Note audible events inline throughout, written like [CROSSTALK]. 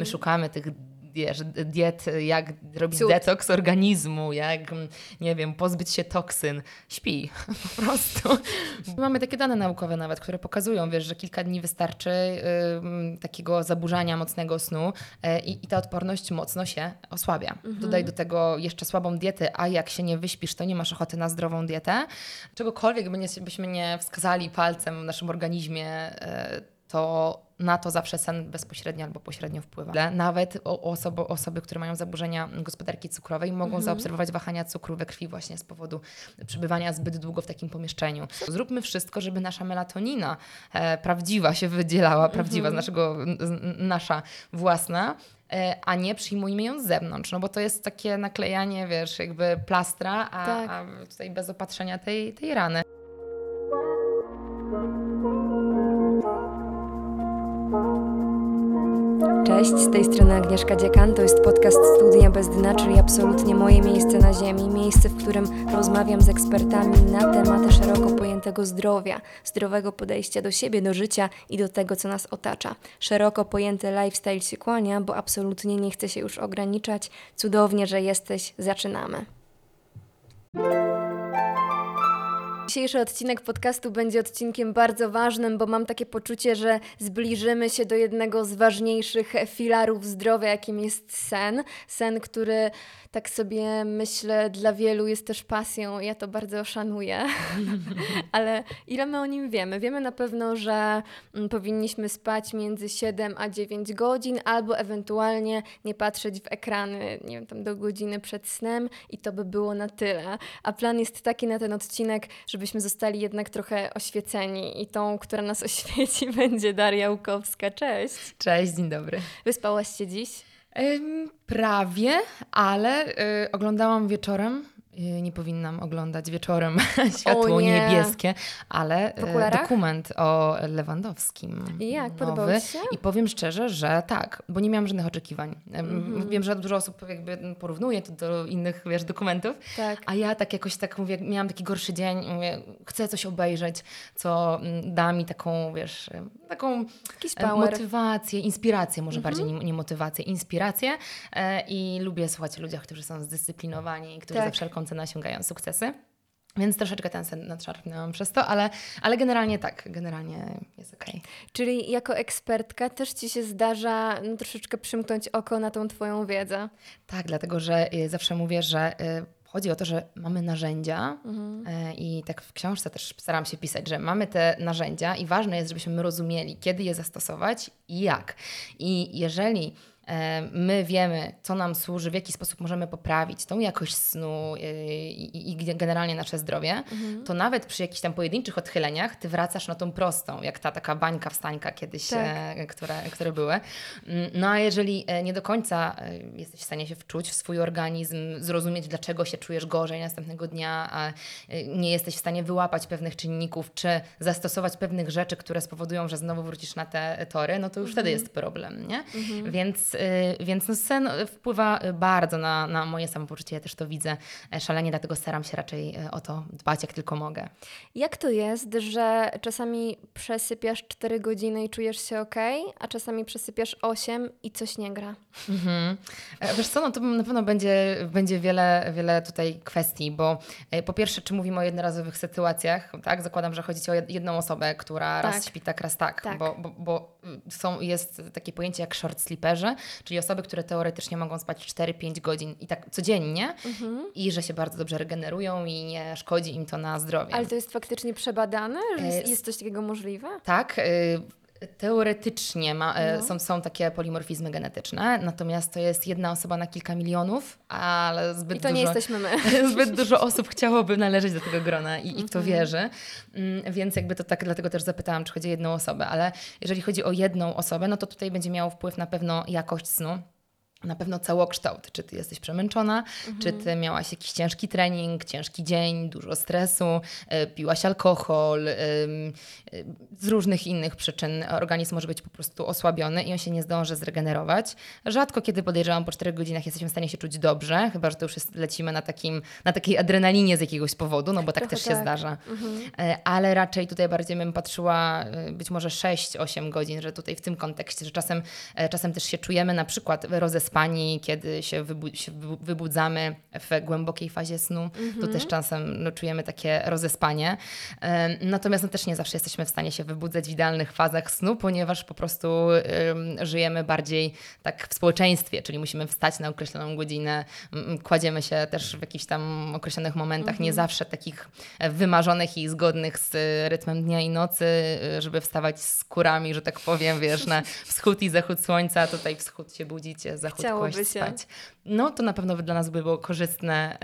My szukamy tych wiesz, diet, jak robić Cud. detoks organizmu, jak, nie wiem, pozbyć się toksyn. Śpi [LAUGHS] po prostu. Mamy takie dane naukowe nawet, które pokazują, wiesz, że kilka dni wystarczy y, takiego zaburzania mocnego snu y, i ta odporność mocno się osłabia. Mhm. Dodaj do tego jeszcze słabą dietę, a jak się nie wyśpisz, to nie masz ochoty na zdrową dietę. Czegokolwiek by nie, byśmy nie wskazali palcem w naszym organizmie, y, to na to zawsze sen bezpośrednio albo pośrednio wpływa. Nawet osoby, osoby które mają zaburzenia gospodarki cukrowej, mogą mhm. zaobserwować wahania cukru we krwi właśnie z powodu przebywania zbyt długo w takim pomieszczeniu. Zróbmy wszystko, żeby nasza melatonina e, prawdziwa się wydzielała, mhm. prawdziwa z naszego, z, nasza własna, e, a nie przyjmujmy ją z zewnątrz, no bo to jest takie naklejanie, wiesz, jakby plastra, a, tak. a tutaj bez opatrzenia tej, tej rany. Cześć, z tej strony Agnieszka Dziekan. To jest podcast Studia Bez Dna, czyli absolutnie moje miejsce na ziemi. Miejsce, w którym rozmawiam z ekspertami na tematy szeroko pojętego zdrowia, zdrowego podejścia do siebie, do życia i do tego, co nas otacza. Szeroko pojęty lifestyle się kłania, bo absolutnie nie chcę się już ograniczać. Cudownie, że jesteś. Zaczynamy. Dzisiejszy odcinek podcastu będzie odcinkiem bardzo ważnym, bo mam takie poczucie, że zbliżymy się do jednego z ważniejszych filarów zdrowia, jakim jest sen. Sen, który tak sobie myślę, dla wielu jest też pasją. Ja to bardzo szanuję. [LAUGHS] Ale ile my o nim wiemy? Wiemy na pewno, że mm, powinniśmy spać między 7 a 9 godzin, albo ewentualnie nie patrzeć w ekrany, nie wiem, tam do godziny przed snem i to by było na tyle. A plan jest taki na ten odcinek, żebyśmy zostali jednak trochę oświeceni i tą, która nas [LAUGHS] oświeci, będzie Daria Łukowska. Cześć. Cześć, dzień dobry. Wyspałaś się dziś? Prawie, ale y, oglądałam wieczorem nie powinnam oglądać wieczorem [LAUGHS] światło nie. niebieskie, ale y, dokument o Lewandowskim. I jak? Podobał się? I powiem szczerze, że tak, bo nie miałam żadnych oczekiwań. Mm-hmm. Wiem, że dużo osób jakby porównuje to do innych, wiesz, dokumentów, tak. a ja tak jakoś tak mówię, miałam taki gorszy dzień, mówię, chcę coś obejrzeć, co mm, da mi taką, wiesz, taką motywację, inspirację, może mm-hmm. bardziej nie, nie, motywację, inspirację e, i lubię słuchać ludziach, którzy są zdyscyplinowani, którzy tak. za wszelką wszelką cenę osiągają sukcesy. Więc troszeczkę ten sen nadszarpnęłam przez to, ale, ale generalnie tak, generalnie jest okej. Okay. Czyli jako ekspertka też Ci się zdarza no, troszeczkę przymknąć oko na tą Twoją wiedzę? Tak, dlatego że y, zawsze mówię, że y, chodzi o to, że mamy narzędzia mhm. y, i tak w książce też staram się pisać, że mamy te narzędzia i ważne jest, żebyśmy rozumieli, kiedy je zastosować i jak. I jeżeli my wiemy, co nam służy, w jaki sposób możemy poprawić tą jakość snu e, i, i generalnie nasze zdrowie, mhm. to nawet przy jakichś tam pojedynczych odchyleniach ty wracasz na tą prostą, jak ta taka bańka wstańka kiedyś, tak. E, które, które były. Mm, no a jeżeli nie do końca jesteś w stanie się wczuć w swój organizm, zrozumieć, dlaczego się czujesz gorzej następnego dnia, a nie jesteś w stanie wyłapać pewnych czynników, czy zastosować pewnych rzeczy, które spowodują, że znowu wrócisz na te tory, no to już mhm. wtedy jest problem, nie? Mhm. Więc więc no sen wpływa bardzo na, na moje samopoczucie. Ja też to widzę e, szalenie, dlatego staram się raczej e, o to dbać, jak tylko mogę. Jak to jest, że czasami przesypiasz 4 godziny i czujesz się ok, a czasami przesypiasz 8 i coś nie gra? Mhm. E, wiesz co, no to na pewno będzie, będzie wiele, wiele tutaj kwestii, bo po pierwsze, czy mówimy o jednorazowych sytuacjach, tak? Zakładam, że chodzi o jedną osobę, która tak. raz śpi tak, raz tak, tak. Bo, bo, bo są, jest takie pojęcie jak short sleeperzy, czyli osoby, które teoretycznie mogą spać 4-5 godzin i tak codziennie mhm. i że się bardzo dobrze regenerują i nie szkodzi im to na zdrowie. Ale to jest faktycznie przebadane, że jest, jest coś takiego możliwe? Tak. Y Teoretycznie ma, e, no. są, są takie polimorfizmy genetyczne, natomiast to jest jedna osoba na kilka milionów, ale zbyt I to dużo, nie jesteśmy my. [LAUGHS] Zbyt dużo osób chciałoby należeć do tego grona i, i w to mhm. wierzy. Mm, więc jakby to tak, dlatego też zapytałam, czy chodzi o jedną osobę, ale jeżeli chodzi o jedną osobę, no to tutaj będzie miało wpływ na pewno jakość snu na pewno całokształt. Czy ty jesteś przemęczona, mhm. czy ty miałaś jakiś ciężki trening, ciężki dzień, dużo stresu, y, piłaś alkohol, y, y, z różnych innych przyczyn organizm może być po prostu osłabiony i on się nie zdąży zregenerować. Rzadko kiedy podejrzewam po 4 godzinach jesteśmy w stanie się czuć dobrze, chyba że to już jest, lecimy na, takim, na takiej adrenalinie z jakiegoś powodu, no bo tak Trochę też się tak. zdarza. Mhm. Ale raczej tutaj bardziej bym patrzyła być może 6-8 godzin, że tutaj w tym kontekście, że czasem, czasem też się czujemy na przykład rozesłani spani, kiedy się, wybu się wybudzamy w głębokiej fazie snu, mm -hmm. to też czasem no, czujemy takie rozespanie. Natomiast no, też nie zawsze jesteśmy w stanie się wybudzać w idealnych fazach snu, ponieważ po prostu żyjemy bardziej tak w społeczeństwie, czyli musimy wstać na określoną godzinę, kładziemy się też w jakichś tam określonych momentach, mm -hmm. nie mhm. zawsze takich wymarzonych i zgodnych z rytmem dnia i nocy, żeby wstawać z kurami, że tak powiem, wiesz, na [LAUGHS] wschód i zachód słońca, tutaj wschód się budzić, zachód Chciałoby się. spać. No to na pewno dla nas by było korzystne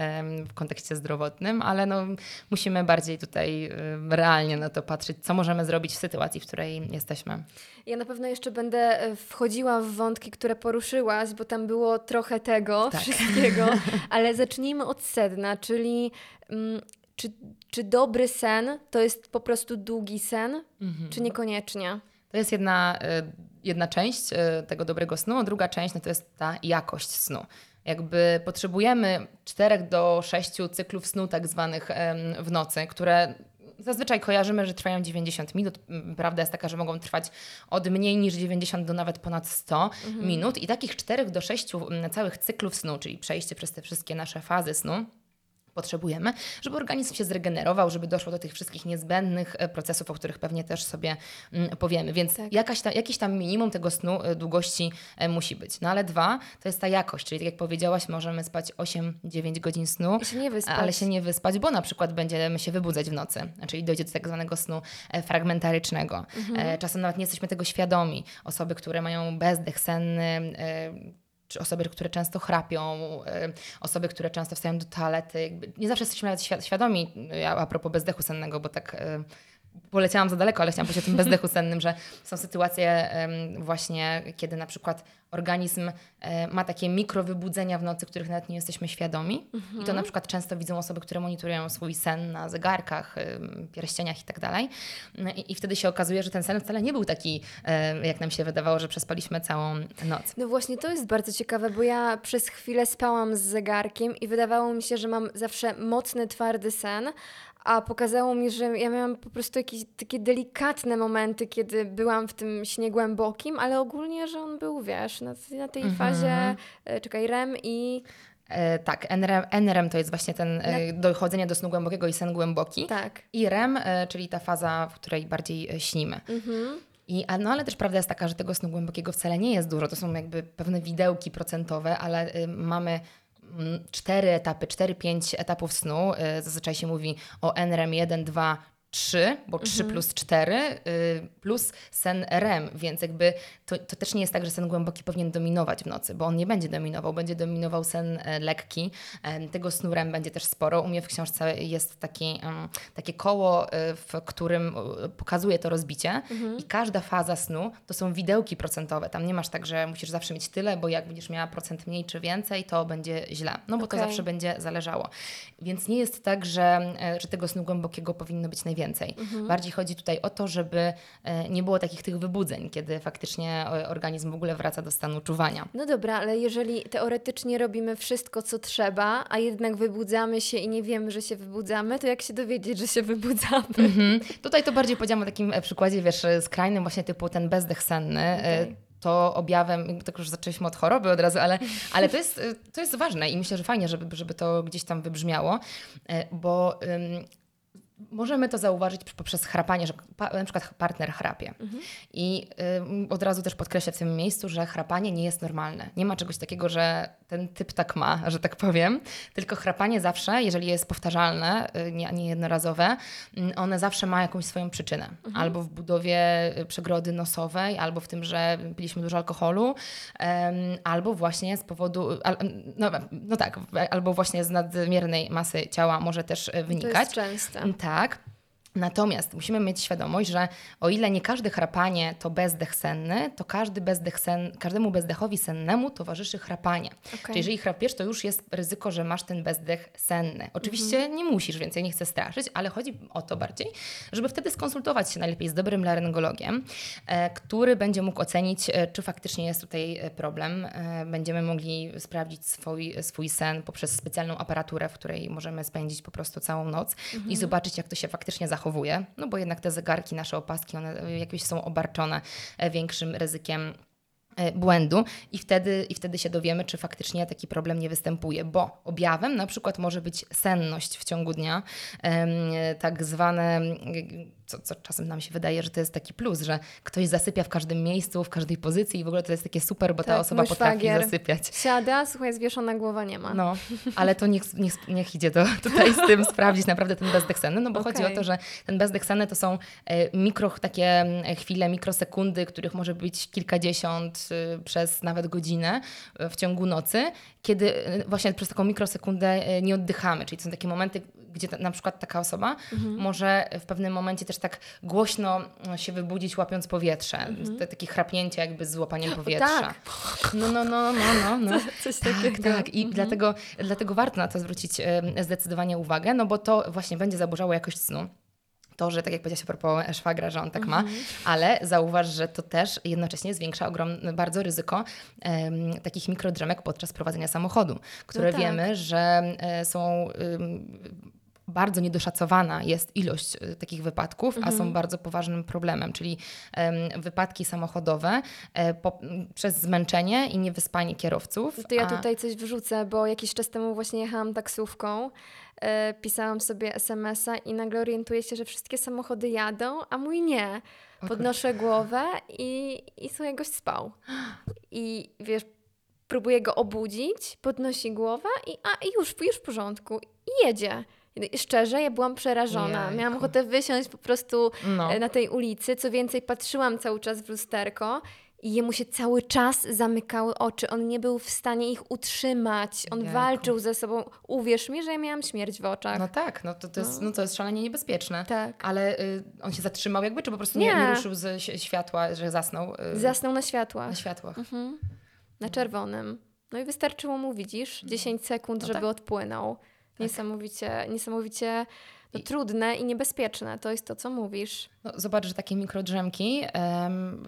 w kontekście zdrowotnym, ale no, musimy bardziej tutaj realnie na to patrzeć, co możemy zrobić w sytuacji, w której jesteśmy. Ja na pewno jeszcze będę e, wchodziła w wątki, które poruszyłaś, bo tam było trochę tego tak. wszystkiego, [LAUGHS] ale zacznijmy od sedna, czyli mm, czy, czy dobry sen to jest po prostu długi sen, mhm. czy niekoniecznie? To jest jedna, e, jedna część e, tego dobrego snu, a druga część no to jest ta jakość snu. Jakby potrzebujemy 4 do 6 cyklów snu tak zwanych w nocy, które zazwyczaj kojarzymy, że trwają 90 minut. Prawda jest taka, że mogą trwać od mniej niż 90 do nawet ponad 100 mhm. minut. I takich 4 do 6 całych cyklów snu, czyli przejście przez te wszystkie nasze fazy snu, potrzebujemy, żeby organizm się zregenerował, żeby doszło do tych wszystkich niezbędnych e, procesów, o których pewnie też sobie mm, powiemy. Więc tak. jakaś ta, jakiś tam minimum tego snu e, długości e, musi być. No ale dwa, to jest ta jakość, czyli tak jak powiedziałaś, możemy spać 8-9 godzin snu, się ale się nie wyspać, bo na przykład będziemy się wybudzać w nocy, czyli dojdzie do tak zwanego snu fragmentarycznego. Mhm. Czasem nawet nie jesteśmy tego świadomi. Osoby, które mają bezdech senny, czy osoby, które często chrapią, osoby, które często wstają do toalety. nie zawsze jesteśmy nawet świadomi, a propos bezdechu sennego, bo tak poleciałam za daleko, ale chciałam powiedzieć o tym bezdechu sennym, że są sytuacje właśnie, kiedy na przykład organizm e, ma takie mikrowybudzenia w nocy, których nawet nie jesteśmy świadomi. Mhm. I to mhm. na przykład często widzą osoby, które monitorują swój sen na zegarkach, pierścieniach i tak dalej. I wtedy się okazuje, że ten sen wcale nie był taki, e, jak nam się wydawało, że przespaliśmy całą noc. No właśnie, to jest bardzo ciekawe, bo ja przez chwilę spałam z zegarkiem i wydawało mi się, że mam zawsze mocny, twardy sen, a pokazało mi, że ja miałam po prostu jakieś takie delikatne momenty, kiedy byłam w tym śnie głębokim, ale ogólnie, że on był, wiesz, na, na tej mhm. fazie, e, czekaj, REM i... E, tak, NREM, NREM to jest właśnie ten e, dochodzenie do snu głębokiego i sen głęboki. Tak. I REM, e, czyli ta faza, w której bardziej e, śnimy. Mhm. I, no ale też prawda jest taka, że tego snu głębokiego wcale nie jest dużo. To są jakby pewne widełki procentowe, ale y, mamy cztery etapy, cztery, pięć etapów snu. Y, zazwyczaj się mówi o NREM 1, 2, 3, bo 3 mhm. plus 4 y, plus sen REM, więc jakby to, to też nie jest tak, że sen głęboki powinien dominować w nocy, bo on nie będzie dominował, będzie dominował sen e, lekki. E, tego snu REM będzie też sporo. U mnie w książce jest taki, takie koło, e, w którym pokazuje to rozbicie mhm. i każda faza snu to są widełki procentowe. Tam nie masz tak, że musisz zawsze mieć tyle, bo jak będziesz miała procent mniej czy więcej, to będzie źle. No bo okay. to zawsze będzie zależało. Więc nie jest tak, że, że tego snu głębokiego powinno być najwięcej więcej. Mhm. Bardziej chodzi tutaj o to, żeby e, nie było takich tych wybudzeń, kiedy faktycznie e, organizm w ogóle wraca do stanu czuwania. No dobra, ale jeżeli teoretycznie robimy wszystko, co trzeba, a jednak wybudzamy się i nie wiemy, że się wybudzamy, to jak się dowiedzieć, że się wybudzamy? Mhm. Tutaj to bardziej powiedziałam o takim e, przykładzie, wiesz, skrajnym właśnie typu ten bezdech senny. Okay to objawem, tak już zaczęliśmy od choroby od razu, ale, [LAUGHS] ale to, jest, to jest ważne i myślę, że fajnie, żeby, żeby to gdzieś tam wybrzmiało, bo Możemy to zauważyć poprzez chrapanie, że na przykład partner chrapie. Mhm. I y, od razu też podkreślę w tym miejscu, że chrapanie nie jest normalne. Nie ma czegoś takiego, że ten typ tak ma, że tak powiem. Tylko chrapanie zawsze, jeżeli jest powtarzalne, y, nie, nie jednorazowe, y, one zawsze ma jakąś swoją przyczynę. Mhm. Albo w budowie y, przegrody nosowej, albo w tym, że piliśmy dużo alkoholu, albo właśnie z powodu, no, no tak, albo właśnie z nadmiernej masy ciała może też wynikać. To jest częste. Tak. Natomiast musimy mieć świadomość, że o ile nie każde chrapanie to bezdech senny, to każdy bezdech sen, każdemu bezdechowi sennemu towarzyszy chrapanie. Okej. Czyli jeżeli chrapiesz, to już jest ryzyko, że masz ten bezdech senny. Oczywiście nie musisz, więc ja nie chcę straszyć, ale chodzi o to bardziej, żeby wtedy skonsultować się najlepiej z dobrym laryngologiem, e, który będzie mógł ocenić, e, czy faktycznie jest tutaj e, problem. Będziemy mogli sprawdzić swój, swój sen poprzez specjalną aparaturę, w której możemy spędzić po prostu całą noc i zobaczyć, jak to się faktycznie zachowuje. No bo jednak te zegarki, nasze opaski, one e, jakieś są obarczone e, większym ryzykiem e, błędu. I wtedy, i wtedy się dowiemy, czy faktycznie taki problem nie występuje, bo objawem na przykład może być senność w ciągu dnia, em, tak zwane, co, co czasem nam się wydaje, że to jest taki plus, że ktoś zasypia w każdym miejscu, w każdej pozycji i w ogóle to jest takie super, bo ta Tak, osoba mój potrafi szwagier. zasypiać. Siada, słuchaj, zwieszona głowa nie ma. No, ale to niech, niech, niech idzie to tutaj z tym sprawdzić naprawdę ten bezdech senny, no bo chodzi Okej. o to, że ten bezdech senny to są e, mikro, takie mm, chwile, mikrosekundy, których może być kilkadziesiąt y, przez nawet godzinę w ciągu nocy, kiedy właśnie przez taką mikrosekundę nie oddychamy, czyli są takie momenty, gdzie ta, na przykład taka osoba może w pewnym momencie też tak głośno się wybudzić łapiąc powietrze, Te, takie chrapnięcie jakby z złapaniem powietrza. tak. No, no, no, no, no. no. Coś Tak, takiego. tak. I dlatego, dlatego warto na to zwrócić zdecydowanie uwagę, no bo to właśnie będzie zaburzało jakość snu. To, że tak jak powiedziałaś a propos szwagra, że on tak ma, ale zauważ, że to też jednocześnie zwiększa ogromne, bardzo ryzyko em, takich mikrodrzemek podczas prowadzenia samochodu, które tak. wiemy, że e, są em, bardzo niedoszacowana jest ilość e, takich wypadków, a są bardzo poważnym problemem, czyli em, wypadki samochodowe e, po, przez zmęczenie i niewyspanie kierowców. To ja a- tutaj coś wrzucę, bo jakiś czas temu właśnie jechałam taksówką, e, pisałam sobie SMS-a i nagle orientuję się, że wszystkie samochody jadą, a mój nie. Podnoszę głowę i, i słuchaj, gość spał. I wiesz, próbuję go obudzić, podnosi głowę i, a, już, już w porządku. I jedzie. I Szczerze, ja byłam przerażona. Miałam ochotę wysiąść po prostu No. e, na tej ulicy. Co więcej, patrzyłam cały czas w lusterko i jemu się cały czas zamykały oczy. On nie był w stanie ich utrzymać. On walczył ze sobą. Uwierz mi, że ja miałam śmierć w oczach. No tak, no to, to, jest, no to jest szalenie niebezpieczne. Tak. Ale y, on się zatrzymał jakby, czy po prostu nie, Nie. nie ruszył z ś- światła, że zasnął y, Zasnął na światłach, na światłach? mhm. na czerwonym. No i wystarczyło mu, widzisz, 10 sekund, No żeby tak. odpłynął. Niesamowicie, niesamowicie no, trudne i niebezpieczne. To jest to, co mówisz. No, zobacz, że takie mikrodrzemki em,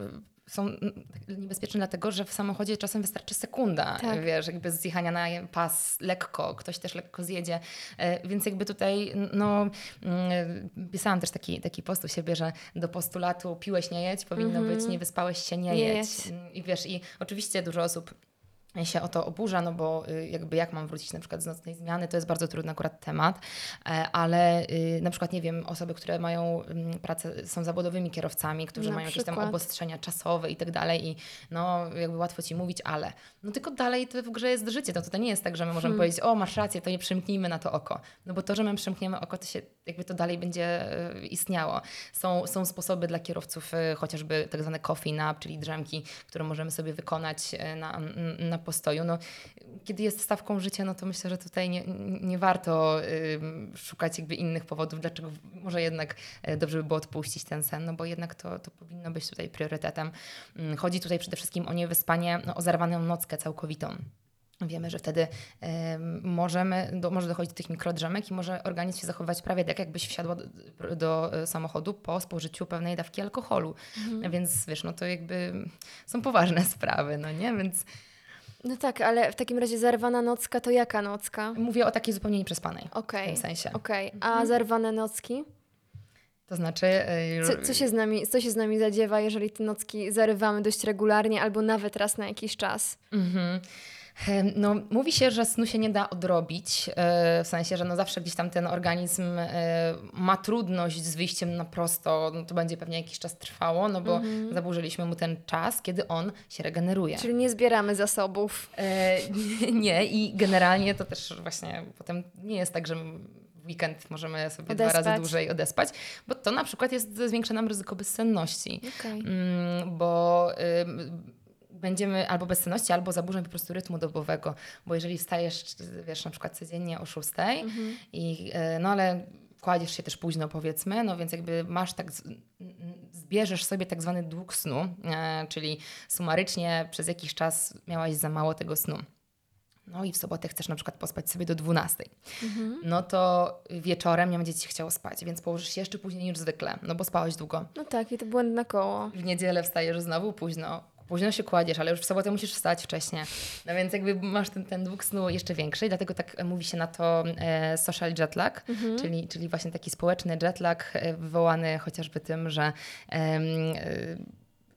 są mm, niebezpieczne dlatego, że w samochodzie czasem wystarczy sekunda, Tak. wiesz, jakby zjechania na pas lekko, ktoś też lekko zjedzie, E, więc jakby tutaj, no, mm, pisałam też taki, taki post u siebie, że do postulatu piłeś nie jedź, powinno być nie wyspałeś się nie, Nie jedź. jedź. Mm, I wiesz, i oczywiście dużo osób się o to oburza, no bo y, jakby jak mam wrócić na przykład z nocnej zmiany, to jest bardzo trudny akurat temat, e, ale y, na przykład, nie wiem, osoby, które mają ym, pracę, są zawodowymi kierowcami, którzy Na mają jakieś tam przykład. obostrzenia czasowe i tak dalej i no jakby łatwo Ci mówić, ale no tylko dalej to w grze jest życie, no to, to nie jest tak, że my możemy powiedzieć, o masz rację, to nie przymknijmy na to oko, no bo to, że my przymkniemy oko, to się jakby to dalej będzie y, istniało. Są, są sposoby dla kierowców, y, chociażby tak zwane coffee nap, czyli drzemki, które możemy sobie wykonać y, na, na postoju. No, kiedy jest stawką życia, no to myślę, że tutaj nie, nie warto szukać jakby innych powodów, dlaczego może jednak dobrze by było odpuścić ten sen, no bo jednak to, to powinno być tutaj priorytetem. Mm, Chodzi tutaj przede wszystkim o niewyspanie, no, o zerwaną nockę całkowitą. Wiemy, że wtedy em, możemy, do, może dochodzić do tych mikrodrzemek i może organizm się zachowywać prawie tak, jakbyś wsiadła do, do e, samochodu po spożyciu pewnej dawki alkoholu. Więc wiesz, no to jakby są poważne [LAUGHS] sprawy, no nie? Więc No tak, ale w takim razie zarwana nocka to jaka nocka? mówię o takiej zupełnie nieprzespanej. Okej. W tym sensie. Okej, a zarwane nocki? To znaczy... e, Co, co, się z nami, co się z nami zadziewa, jeżeli te nocki zarywamy dość regularnie albo nawet raz na jakiś czas? Mhm. No, mówi się, że snu się nie da odrobić, e, w sensie, że no zawsze gdzieś tam ten organizm e, ma trudność z wyjściem na prosto, no to będzie pewnie jakiś czas trwało, no bo zaburzyliśmy mu ten czas, kiedy on się regeneruje. Czyli nie zbieramy zasobów. E, [LAUGHS] nie, i generalnie to też właśnie potem nie jest tak, że w weekend możemy sobie dwa Odespać. razy dłużej odespać, bo to na przykład jest, zwiększa nam ryzyko bezsenności. Okej. Mm, bo będziemy albo bezsenności, albo zaburzeń po prostu rytmu dobowego, bo jeżeli wstajesz, wiesz, na przykład codziennie o 6 Mhm. i y, no ale kładziesz się też późno powiedzmy, no więc jakby masz tak, zbierzesz sobie tak zwany dług snu, e, czyli sumarycznie przez jakiś czas miałaś za mało tego snu. No i w sobotę chcesz na przykład pospać sobie do 12. Mhm. No to wieczorem nie będzie ci chciało spać, więc położysz się jeszcze później niż zwykle, no bo spałeś długo. No tak, i to błędne koło. W niedzielę wstajesz znowu późno, późno się kładziesz, ale już w sobotę musisz wstać wcześniej. No więc jakby masz ten, ten dług snu jeszcze większy i dlatego tak mówi się na to e, social jet lag, mhm. czyli, czyli właśnie taki społeczny jet lag e, wywołany chociażby tym, że e,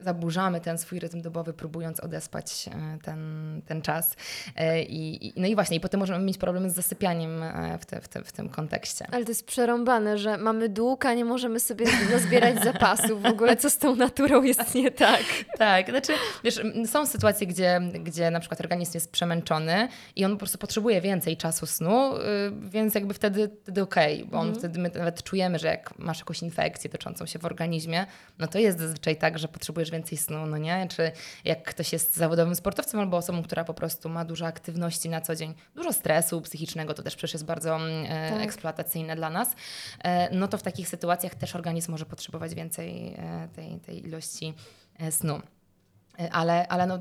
zaburzamy ten swój rytm dobowy, próbując odespać e, ten, ten czas. E, I, no i właśnie, i potem możemy mieć problemy z zasypianiem e, w, te, w, te, w tym kontekście. Ale to jest przerąbane, że mamy dług, a nie możemy sobie nazbierać [LAUGHS] zapasów. W ogóle co z tą naturą jest nie tak. tak, znaczy wiesz, są sytuacje, gdzie, gdzie na przykład organizm jest przemęczony i on po prostu potrzebuje więcej czasu snu, y, więc jakby wtedy, wtedy okej, okay, bo on mhm. wtedy my nawet czujemy, że jak masz jakąś infekcję toczącą się w organizmie, no to jest zazwyczaj tak, że potrzebujesz więcej snu, no nie? Czy jak ktoś jest zawodowym sportowcem albo osobą, która po prostu ma dużo aktywności na co dzień, dużo stresu psychicznego, to też przecież jest bardzo mm, e, tak. eksploatacyjne dla nas, e, no to w takich sytuacjach też organizm może potrzebować więcej e, tej, tej ilości snu. E, ale, ale no,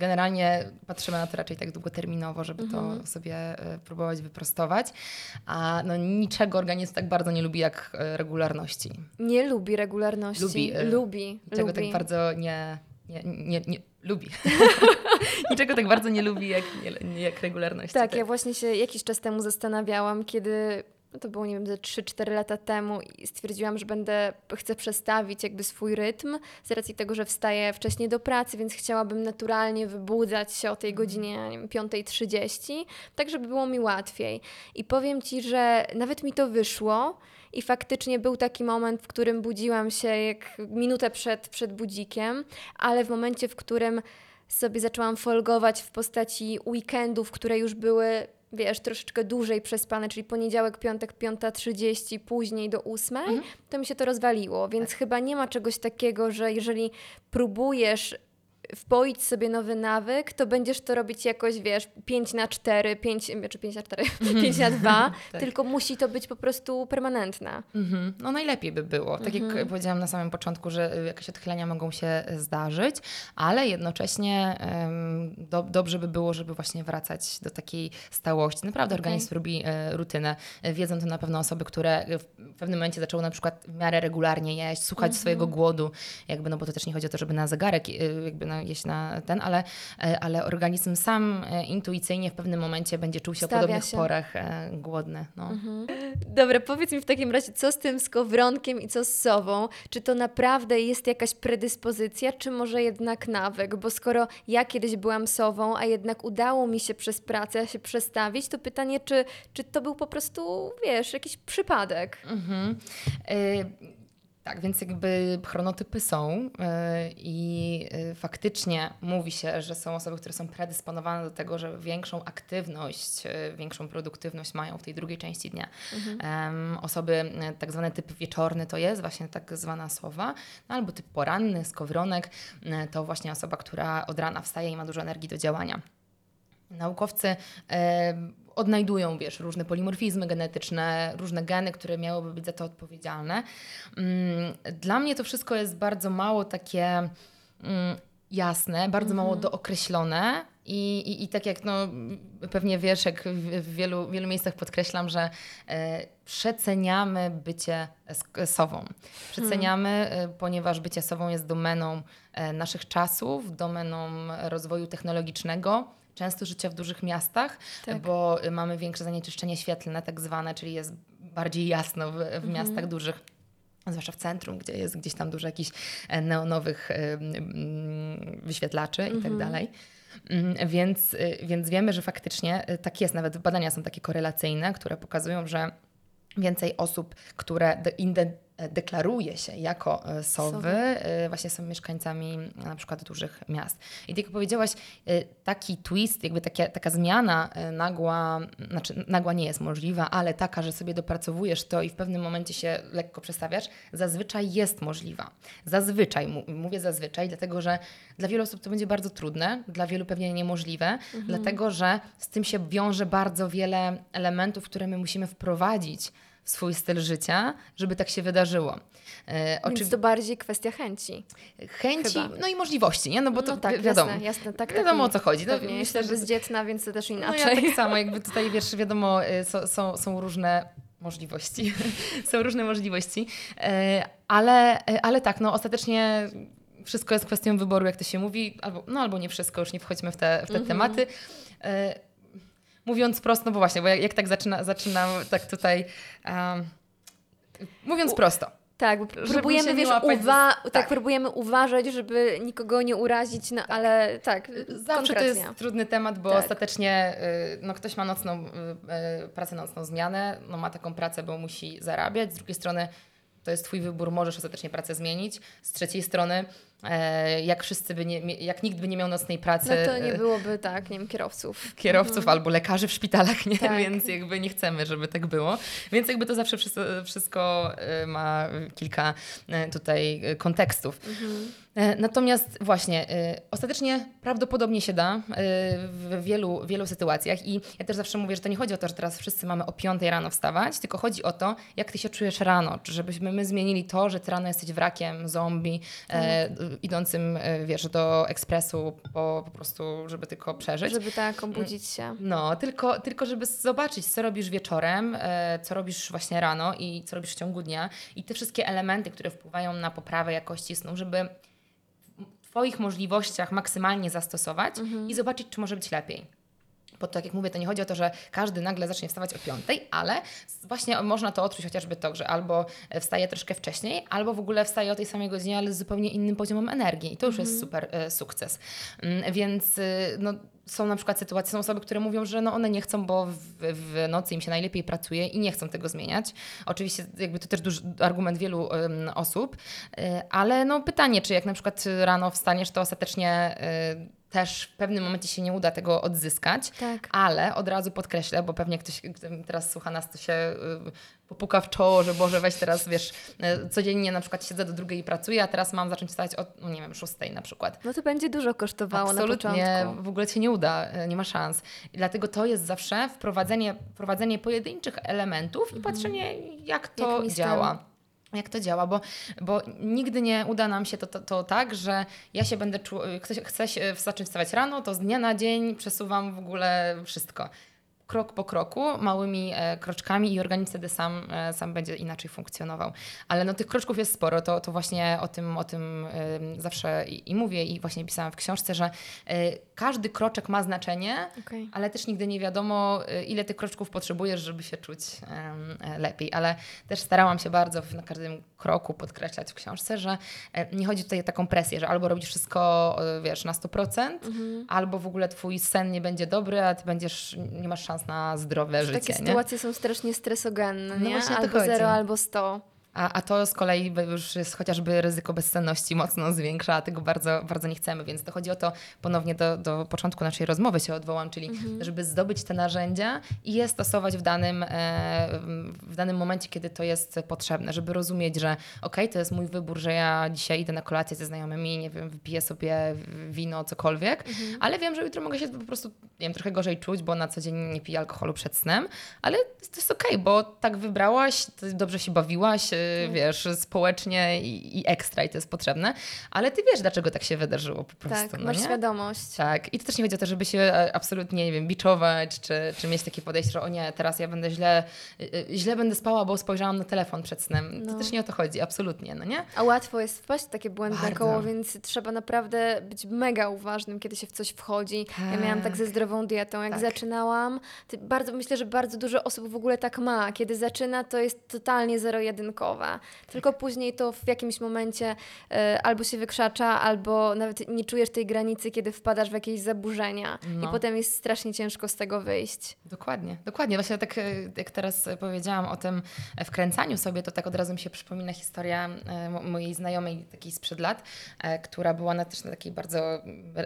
generalnie patrzymy na to raczej tak długoterminowo, żeby to mhm. sobie e, próbować wyprostować. A no, niczego organizm tak bardzo nie lubi jak e, regularności. Nie lubi regularności. Lubi. lubi. Niczego lubi. tak bardzo nie, nie, nie, nie lubi. [LAUGHS] niczego tak bardzo nie lubi jak, nie, jak regularność. Tak, tak, ja właśnie się jakiś czas temu zastanawiałam, kiedy to było, nie wiem, ze 3-4 lata temu i stwierdziłam, że będę, chcę przestawić jakby swój rytm z racji tego, że wstaję wcześniej do pracy, więc chciałabym naturalnie wybudzać się o tej godzinie, nie wiem, 5.30, tak żeby było mi łatwiej. I powiem Ci, że nawet mi to wyszło i faktycznie był taki moment, w którym budziłam się jak minutę przed, przed budzikiem, ale w momencie, w którym sobie zaczęłam folgować w postaci weekendów, które już były wiesz, troszeczkę dłużej przespane, czyli poniedziałek, piątek, 5.30, później do 8, mhm. to mi się to rozwaliło. Więc tak. chyba nie ma czegoś takiego, że jeżeli próbujesz wpoić sobie nowy nawyk, to będziesz to robić jakoś, wiesz, 5 na 4, 5, czy 5 na 4, 5 [LAUGHS] na 2, [LAUGHS] tak. tylko musi to być po prostu permanentne. Mhm. No najlepiej by było. Tak jak mhm. powiedziałam na samym początku, że y, jakieś odchylenia mogą się zdarzyć, ale jednocześnie um, do, dobrze by było, żeby właśnie wracać do takiej stałości. Naprawdę okay. organizm lubi e, rutynę. Wiedzą to na pewno osoby, które w pewnym momencie zaczęły na przykład w miarę regularnie jeść, słuchać mhm. swojego głodu, jakby, no bo to też nie chodzi o to, żeby na zegarek, y, jakby na jeść na ten, ale, e, ale organizm sam e, intuicyjnie w pewnym momencie będzie czuł się Stawia o podobnych się. porach e, głodny. No. Mhm. Dobra, powiedz mi w takim razie, co z tym skowronkiem i co z sową? Czy to naprawdę jest jakaś predyspozycja, czy może jednak nawyk? Bo skoro ja kiedyś byłam sową, a jednak udało mi się przez pracę się przestawić, to pytanie, czy, czy to był po prostu, wiesz, jakiś przypadek? Mhm. Y tak, więc jakby chronotypy są yy, i yy, faktycznie mówi się, że są osoby, które są predysponowane do tego, że większą aktywność, yy, większą produktywność mają w tej drugiej części dnia. Mhm. osoby, tak zwany typ wieczorny to jest właśnie tak zwana słowa, no, albo typ poranny, skowronek, to właśnie osoba, która od rana wstaje i ma dużo energii do działania. Naukowcy odnajdują, wiesz, różne polimorfizmy genetyczne, różne geny, które miałyby być za to odpowiedzialne. Mm, dla mnie to wszystko jest bardzo mało takie mm, jasne, bardzo mało mhm. dookreślone. I, i, I tak jak no, pewnie wiesz, jak w wielu, wielu miejscach podkreślam, że e, przeceniamy bycie sobą. Przeceniamy, hmm. ponieważ bycie sobą jest domeną e, naszych czasów, domeną rozwoju technologicznego często życia w dużych miastach, tak. bo mamy większe zanieczyszczenie świetlne, tak zwane, czyli jest bardziej jasno w, w mhm. miastach dużych zwłaszcza w centrum, gdzie jest gdzieś tam dużo jakichś e, neonowych wyświetlaczy i tak mhm. dalej. Mm, więc, y, więc wiemy, że faktycznie y, tak jest. Nawet badania są takie korelacyjne, które pokazują, że więcej osób, które E, deklaruje się jako e, sowy, sowy, e, właśnie są mieszkańcami na przykład dużych miast. I tak jak powiedziałaś, taki twist, jakby takie, taka zmiana nagła, znaczy nagła nie jest możliwa, ale taka, że sobie dopracowujesz to i w pewnym momencie się lekko przestawiasz, zazwyczaj jest możliwa. Zazwyczaj, mówię zazwyczaj, dlatego że dla wielu osób to będzie bardzo trudne, dla wielu pewnie niemożliwe, mhm. dlatego że z tym się wiąże bardzo wiele elementów, które my musimy wprowadzić swój styl życia, żeby tak się wydarzyło. E, Więc to bardziej kwestia chęci. Chęci, Chyba. no i możliwości, nie? No bo to no tak, wiadomo. Jasne, jasne, tak, wiadomo tak, o co chodzi. No, myślę, jestem bezdzietna, więc to też inaczej. No ja tak samo, jakby [LAUGHS] tutaj wiesz, wiadomo, y, są, są, są różne możliwości. [LAUGHS] są różne możliwości. E, ale, e, ale tak, no ostatecznie wszystko jest kwestią wyboru, jak to się mówi, albo, no albo nie wszystko, już nie wchodźmy w te, w te mhm. tematy. Mówiąc prosto, no bo właśnie, bo jak, jak tak zaczyna, zaczynam tak tutaj... Um, mówiąc prosto, tak, próbujemy, wiesz, uwa- tak. tak. próbujemy uważać, żeby nikogo nie urazić, no ale tak, Zawsze konkretnie. to jest trudny temat, bo tak. ostatecznie y, no, ktoś ma nocną, y, y, pracę nocną zmianę, no, ma taką pracę, bo musi zarabiać, z drugiej strony to jest Twój wybór, możesz ostatecznie pracę zmienić. Z trzeciej strony, jak wszyscy by nie, jak nikt by nie miał nocnej pracy. No to nie e, byłoby tak, nie wiem, kierowców. Kierowców mhm. albo lekarzy w szpitalach, nie? Tak. Więc jakby nie chcemy, żeby tak było. Więc jakby to zawsze wszystko, wszystko e, ma kilka tutaj kontekstów. Mhm. E, natomiast właśnie, y, ostatecznie prawdopodobnie się da y, w wielu, wielu sytuacjach i ja też zawsze mówię, że to nie chodzi o to, że teraz wszyscy mamy o 5 rano wstawać, tylko chodzi o to, jak ty się czujesz rano, czy żebyśmy my zmienili to, że ty rano jesteś wrakiem, zombie, e, tak. idącym, wiesz, do ekspresu po, po prostu, żeby tylko przeżyć. Żeby tak obudzić się. No, tylko, tylko żeby zobaczyć, co robisz wieczorem, e, co robisz właśnie rano i co robisz w ciągu dnia i te wszystkie elementy, które wpływają na poprawę jakości snu, żeby Twoich możliwościach maksymalnie zastosować mhm. i zobaczyć, czy może być lepiej. Bo tak jak mówię, to nie chodzi o to, że każdy nagle zacznie wstawać o piątej, ale właśnie można to odczuć chociażby to, że albo wstaje troszkę wcześniej, albo w ogóle wstaje o tej samej godzinie, ale z zupełnie innym poziomem energii. I to już mhm. jest super e, sukces. Mm, więc y, no, są na przykład sytuacje, są osoby, które mówią, że no one nie chcą, bo w, w nocy im się najlepiej pracuje i nie chcą tego zmieniać. Oczywiście jakby to też duży argument wielu um, osób, y, ale no pytanie, czy jak na przykład rano wstaniesz, to ostatecznie y, też w pewnym momencie się nie uda tego odzyskać, tak. ale od razu podkreślę, bo pewnie ktoś teraz słucha nas, to się y, popuka w czoło, że Boże, weź teraz, wiesz, y, codziennie na przykład siedzę do drugiej i pracuję, a teraz mam zacząć wstać od, no nie wiem, szóstej na przykład. No to będzie dużo kosztowało Absolutnie, na początku. w ogóle Cię nie uda, y, nie ma szans. I dlatego to jest zawsze wprowadzenie, wprowadzenie pojedynczych elementów i mhm. patrzenie, jak to jak działa jak to działa, bo, bo nigdy nie uda nam się to, to, to tak, że ja się będę czuł, chcę, chcę się zacząć wstawać rano, to z dnia na dzień przesuwam w ogóle wszystko krok po kroku, małymi e, kroczkami i organizm wtedy sam, e, sam będzie inaczej funkcjonował. Ale no tych kroczków jest sporo, to, to właśnie o tym, o tym e, zawsze i, i, mówię i właśnie pisałam w książce, że e, każdy kroczek ma znaczenie, okay. ale też nigdy nie wiadomo, e, ile tych kroczków potrzebujesz, żeby się czuć e, lepiej. Ale też starałam się bardzo na każdym kroku podkreślać w książce, że nie chodzi tutaj o taką presję, że albo robisz wszystko, wiesz, na 100%, mhm. albo w ogóle twój sen nie będzie dobry, a ty będziesz, nie masz szans na zdrowe życie. Takie sytuacje są strasznie stresogenne, no nie? albo zero, albo sto. A, a to z kolei już jest chociażby ryzyko bezsenności mocno zwiększa, a tego bardzo, bardzo nie chcemy, więc to chodzi o to, ponownie do, do początku naszej rozmowy się odwołam, czyli mhm. żeby zdobyć te narzędzia i je stosować w danym, e, w danym momencie, kiedy to jest potrzebne, żeby rozumieć, że ok, to jest mój wybór, że ja dzisiaj idę na kolację ze znajomymi, nie wiem, wypiję sobie wino, cokolwiek, mhm. ale wiem, że jutro mogę się po prostu, nie wiem, trochę gorzej czuć, bo na co dzień nie piję alkoholu przed snem, ale to jest ok, bo tak wybrałaś, dobrze się bawiłaś. Wiesz, społecznie i, i, ekstra i to jest potrzebne, ale ty wiesz, dlaczego tak się wydarzyło po prostu. Tak, no masz nie? świadomość. Tak, i to też nie chodzi o to, żeby się e, absolutnie, nie wiem, biczować, czy, czy mieć takie podejście, że o nie, teraz ja będę źle, e, e, źle będę spała, bo spojrzałam na telefon przed snem. No. To też nie o to chodzi, absolutnie, no nie? A łatwo jest wpaść w takie błędne Bardzo. koło, więc trzeba naprawdę być mega uważnym, kiedy się w coś wchodzi. Tak. Ja miałam tak ze zdrową dietą, jak tak. zaczynałam, bardzo myślę, że bardzo dużo osób w ogóle tak ma. Kiedy zaczyna, to jest totalnie zero-jedynkowa. Tylko później to w jakimś momencie y, albo się wykrzacza, albo nawet nie czujesz tej granicy, kiedy wpadasz w jakieś zaburzenia. No. I potem jest strasznie ciężko z tego wyjść. Dokładnie, dokładnie. Właśnie tak e, jak teraz powiedziałam o tym wkręcaniu sobie, to tak od razu mi się przypomina historia e, mojej znajomej takiej sprzed lat, która była na też na takiej bardzo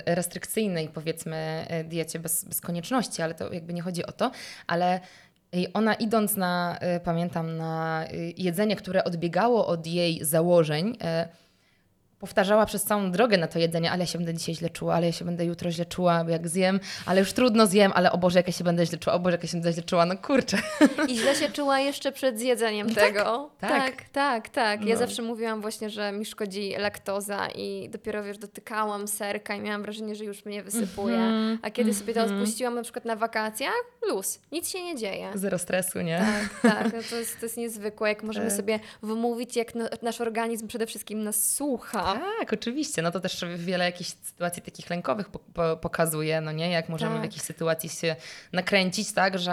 restrykcyjnej powiedzmy diecie bez, bez konieczności, ale to jakby nie chodzi o to, ale i ona idąc na, y, pamiętam, na y, jedzenie, które odbiegało od jej założeń, y, powtarzała przez całą drogę na to jedzenie, ale ja się będę dzisiaj źle czuła, ale ja się będę jutro źle czuła, jak zjem, ale już trudno zjem, ale o Boże, jak ja się będę źle czuła, o Boże, jak ja się będę źle czuła, no kurczę. [LAUGHS] I źle się czuła jeszcze przed zjedzeniem tego. tak. tak, tak. tak. Ja No. zawsze mówiłam właśnie, że mi szkodzi laktoza i dopiero wiesz, dotykałam serka i miałam wrażenie, że już mnie wysypuje. Mhm, A kiedy sobie to odpuściłam na przykład na wakacjach, luz, nic się nie dzieje. Zero stresu, nie? Tak, tak, no to, jest, to jest niezwykłe, jak możemy [LAUGHS] Tak. sobie wymówić, jak no, nasz organizm przede wszystkim nas słucha. Tak, oczywiście. No to też wiele jakichś sytuacji takich lękowych po, po, pokazuje, no nie? Jak możemy Tak. w jakiejś sytuacji się nakręcić, tak, że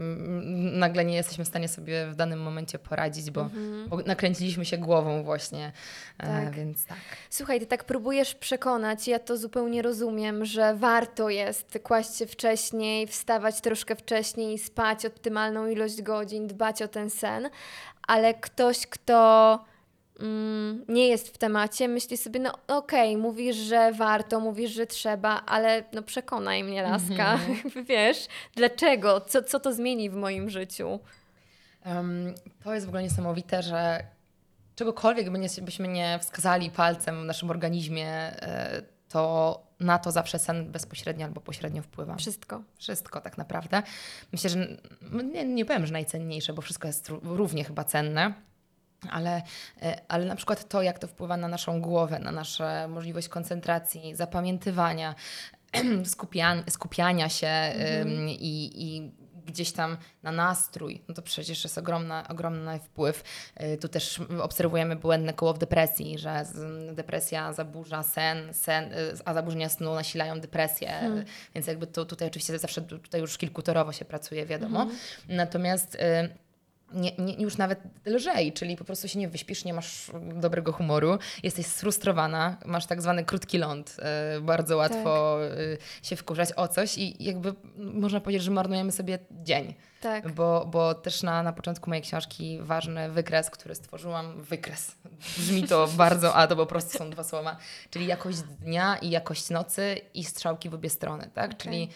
ym, nagle nie jesteśmy w stanie sobie w danym momencie poradzić, bo, bo nakręciliśmy się głową właśnie. E, Mhm. Tak. więc tak. Słuchaj, ty tak próbujesz przekonać, ja to zupełnie rozumiem, że warto jest kłaść się wcześniej, wstawać troszkę wcześniej, spać optymalną ilość godzin, dbać o ten sen, ale ktoś, kto mm, nie jest w temacie, myśli sobie, no okej, mówisz, że warto, mówisz, że trzeba, ale no przekonaj mnie, laska, [LAUGHS] wiesz, dlaczego, co, co to zmieni w moim życiu? Em, to jest w ogóle niesamowite, że czegokolwiek by nie, byśmy nie wskazali palcem w naszym organizmie, e, to na to zawsze sen bezpośrednio albo pośrednio wpływa. Wszystko. Wszystko tak naprawdę. Myślę, że nie, nie powiem, że najcenniejsze, bo wszystko jest ró- równie chyba cenne. Ale, e, ale na przykład to, jak to wpływa na naszą głowę, na naszą możliwość koncentracji, zapamiętywania, [CLEARS THROAT] skupiania, skupiania się ym, i, i gdzieś tam na nastrój, no to przecież jest ogromna, ogromny wpływ. Y, Tu też obserwujemy błędne koło w depresji, że depresja zaburza sen, sen y, a zaburzenia snu nasilają depresję, więc jakby to tutaj oczywiście zawsze tu- tutaj już kilkutorowo się pracuje, wiadomo. Natomiast y, nie, nie, już nawet lżej, czyli po prostu się nie wyśpisz, nie masz dobrego humoru, jesteś sfrustrowana, masz tak zwany krótki ląd, y, bardzo łatwo y, się wkurzać o coś i jakby można powiedzieć, że marnujemy sobie dzień. Tak. Bo, bo też na, na początku mojej książki ważny wykres, który stworzyłam, wykres, brzmi to [LAUGHS] bardzo, a to po prostu są dwa słowa, czyli jakość dnia i jakość nocy i strzałki w obie strony, tak? Czyli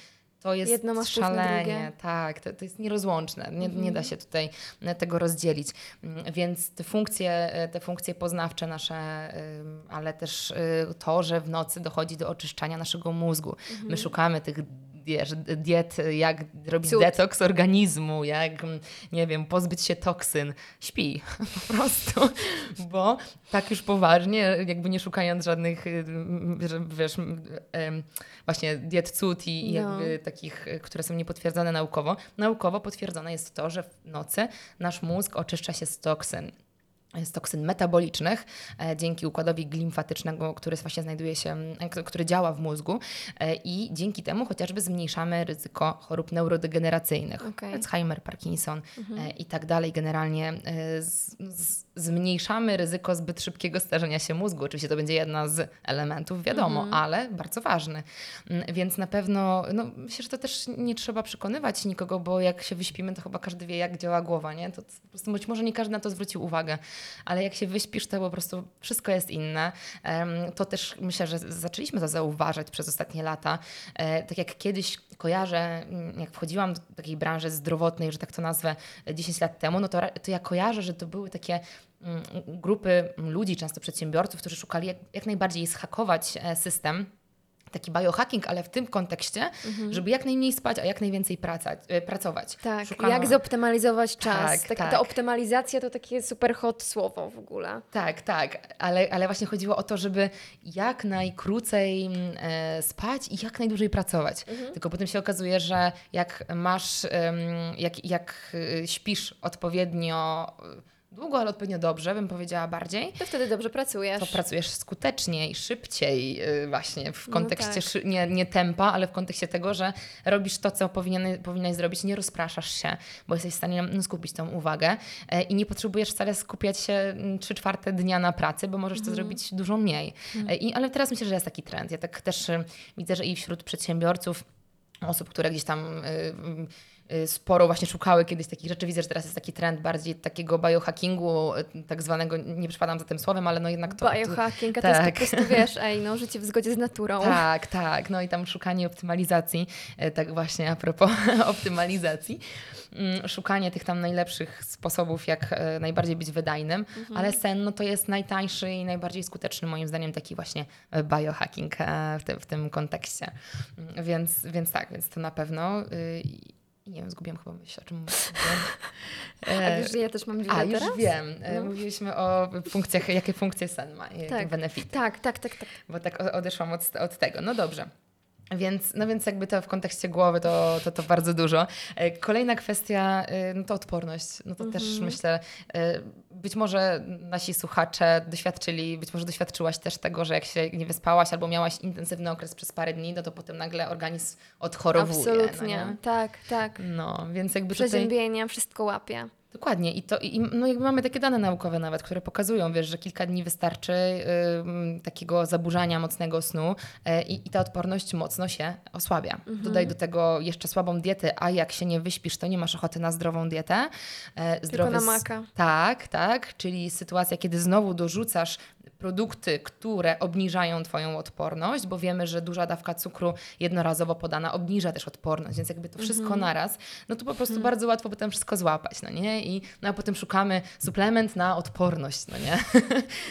to jest Jedno ma wpływ na szalenie, drugie. Mhm. tak, to, to jest nierozłączne, nie, nie da się tutaj e, tego rozdzielić. Mm, Więc te funkcje, e, te funkcje poznawcze nasze, ale też y, to, że w nocy dochodzi do oczyszczania naszego mózgu. Mhm. My szukamy tych wiesz, diet, jak robić Cud. detoks organizmu, jak, mm, nie wiem, pozbyć się toksyn. Śpi [LAUGHS] po prostu, bo tak już poważnie, jakby nie szukając żadnych, y, wiesz, właśnie diet cud i i No. jakby takich, y, które są niepotwierdzone naukowo. Naukowo potwierdzone jest to, że w nocy nasz mózg oczyszcza się z toksyn z toksyn metabolicznych e, dzięki układowi glimfatycznego, który właśnie znajduje się, e, który działa w mózgu e, i dzięki temu chociażby zmniejszamy ryzyko chorób neurodegeneracyjnych, Okej. Alzheimer, Parkinson e, i tak dalej. Generalnie z, z, zmniejszamy ryzyko zbyt szybkiego starzenia się mózgu. Oczywiście to będzie jedna z elementów, wiadomo, ale bardzo ważny. Mm, Więc na pewno, no myślę, że to też nie trzeba przekonywać nikogo, bo jak się wyśpimy, to chyba każdy wie, jak działa głowa, nie? To po prostu być może nie każdy na to zwrócił uwagę, ale jak się wyśpisz, to po prostu wszystko jest inne. To też myślę, że zaczęliśmy to zauważać przez ostatnie lata. E, Tak jak kiedyś kojarzę, mm, jak wchodziłam do takiej branży zdrowotnej, że tak to nazwę, e, 10 lat temu, no to, to ja kojarzę, że to były takie mm, grupy ludzi, często przedsiębiorców, którzy szukali jak, jak najbardziej zhakować e, system. Taki biohacking, ale w tym kontekście, żeby jak najmniej spać, a jak najwięcej praca, e, pracować. Tak, Szukano- jak zoptymalizować czas. Tak, Tak, tak. Ta optymalizacja to takie super hot słowo w ogóle. Tak, tak, ale, ale właśnie chodziło o to, żeby jak najkrócej mm, e, spać i jak najdłużej pracować. Tylko potem się okazuje, że jak masz, em, jak, jak y, śpisz odpowiednio długo, ale odpowiednio dobrze, bym powiedziała bardziej, To wtedy dobrze pracujesz. to pracujesz skuteczniej, szybciej y, właśnie w No kontekście tak. szy- nie, nie tempa, ale w kontekście tego, że robisz to, co powinien, powinnaś zrobić, nie rozpraszasz się, bo jesteś w stanie no, skupić tą uwagę e, i nie potrzebujesz wcale skupiać się mm, trzy czwarte dnia na pracy, bo możesz to zrobić dużo mniej. E, I, ale teraz myślę, że jest taki trend. Ja tak też y, widzę, że i wśród przedsiębiorców, osób, które gdzieś tam y, sporo właśnie szukały kiedyś takich rzeczy. Widzę, że teraz jest taki trend bardziej takiego biohackingu, y, tak zwanego, nie przypadam za tym słowem, ale no jednak to... Biohacking, to tak. jest po prostu, wiesz, ej, no życie w zgodzie z naturą. [LAUGHS] Tak, tak, no i tam szukanie optymalizacji, tak właśnie a propos [LAUGHS] optymalizacji. Mm, szukanie tych tam najlepszych sposobów, jak najbardziej być wydajnym, mhm. ale sen no, to jest najtańszy i najbardziej skuteczny moim zdaniem taki właśnie biohacking e, w, te, w tym kontekście. Mm, więc, więc tak, więc to na pewno. Nie wiem, zgubiłam chyba myśl, o czym mówię. [LAUGHS] A wiesz, że ja też mam A, już wiem. No. Mówiliśmy o funkcjach, jakie funkcje sen ma, tak. benefity. Tak, tak, tak, tak. Bo tak odeszłam od, od tego. No dobrze. Więc, no więc jakby to w kontekście głowy to, to, to bardzo dużo. E, kolejna kwestia e, no to odporność. No to też mhm. myślę, e, być może nasi słuchacze doświadczyli, być może doświadczyłaś też tego, że jak się nie wyspałaś albo miałaś intensywny okres przez parę dni, no to potem nagle organizm odchorowuje. Absolutnie, no tak, tak. No, więc jakby Przeziębienia, tutaj... wszystko łapie. Dokładnie. I, to, i no jakby mamy takie dane naukowe nawet, które pokazują, wiesz, że kilka dni wystarczy y, takiego zaburzania mocnego snu y, i ta odporność mocno się osłabia. Mhm. Dodaj do tego jeszcze słabą dietę, a jak się nie wyśpisz, to nie masz ochoty na zdrową dietę. Y, Tylko na maka. Tak, tak. Czyli sytuacja, kiedy znowu dorzucasz produkty, które obniżają Twoją odporność, bo wiemy, że duża dawka cukru jednorazowo podana obniża też odporność, więc jakby to wszystko -hmm. naraz, no to po prostu mm. bardzo łatwo potem wszystko złapać, no nie? I no, a potem szukamy suplement na odporność, no nie? [LAUGHS]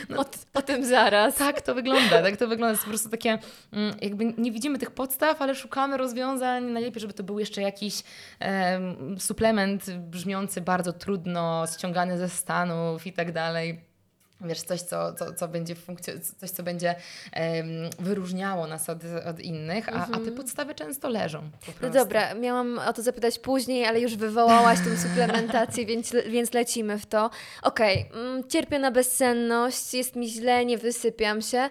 No, o, tym zaraz. Tak to wygląda, tak to wygląda. jest po prostu takie, mm, jakby nie widzimy tych podstaw, ale szukamy rozwiązań, najlepiej, żeby to był jeszcze jakiś um, suplement brzmiący bardzo trudno, ściągany ze Stanów i tak dalej wiesz, coś, co, co, co będzie funkcjo- coś, co będzie um, wyróżniało nas od, od innych, a, a te mhm. podstawy często leżą. No dobra, miałam o to zapytać później, ale już wywołałaś tą suplementację, więc, więc lecimy w to. Okej, okay, mm, cierpię na bezsenność, jest mi źle, nie wysypiam się.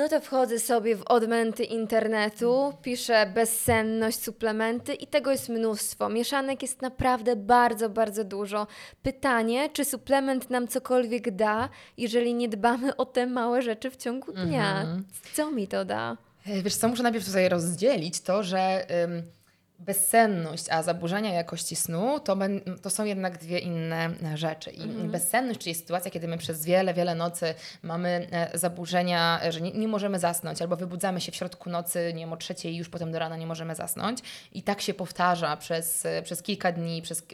No to wchodzę sobie w odmęty internetu, piszę bezsenność, suplementy i tego jest mnóstwo. Mieszanek jest naprawdę bardzo, bardzo dużo. Pytanie, czy suplement nam cokolwiek da, jeżeli nie dbamy o te małe rzeczy w ciągu dnia? Mhm. Co mi to da? E, wiesz co, muszę najpierw tutaj rozdzielić to, że bezsenność, a zaburzenia jakości snu to, ben, to są jednak dwie inne rzeczy. I mhm. bezsenność, czyli sytuacja, kiedy my przez wiele, wiele nocy mamy e, zaburzenia, że nie, nie, możemy zasnąć, albo wybudzamy się w środku nocy, nie wiem, o trzeciej już potem do rana nie możemy zasnąć. I tak się powtarza przez, e, przez kilka dni, przez, e,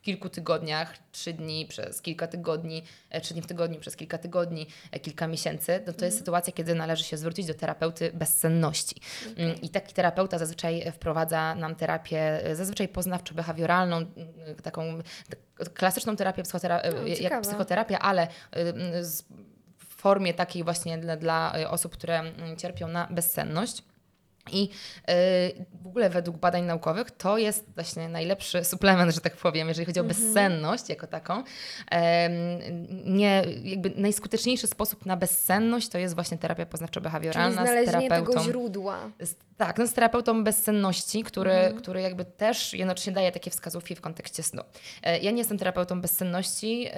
w kilku tygodniach, trzy dni przez kilka tygodni, trzy dni w tygodniu przez kilka tygodni, kilka miesięcy. No to mhm. jest sytuacja, kiedy należy się zwrócić do terapeuty bezsenności. Okay. Mm, I taki terapeuta zazwyczaj wprowadza nam terapię zazwyczaj poznawczo-behawioralną, taką klasyczną terapię psychotera no, jak psychoterapia, ale w formie takiej właśnie dla, dla osób, które cierpią na bezsenność. I yy, w ogóle według badań naukowych to jest właśnie najlepszy suplement, że tak powiem, jeżeli chodzi o -hmm. bezsenność jako taką. Nie, jakby najskuteczniejszy sposób na bezsenność to jest właśnie terapia poznawczo-behawioralna Czyli znalezienie z terapeutą. tego źródła. Tak, no z terapeutą bezsenności, który, mm -hmm. który jakby też jednocześnie daje takie wskazówki w kontekście snu. Yy, ja nie jestem terapeutą bezsenności,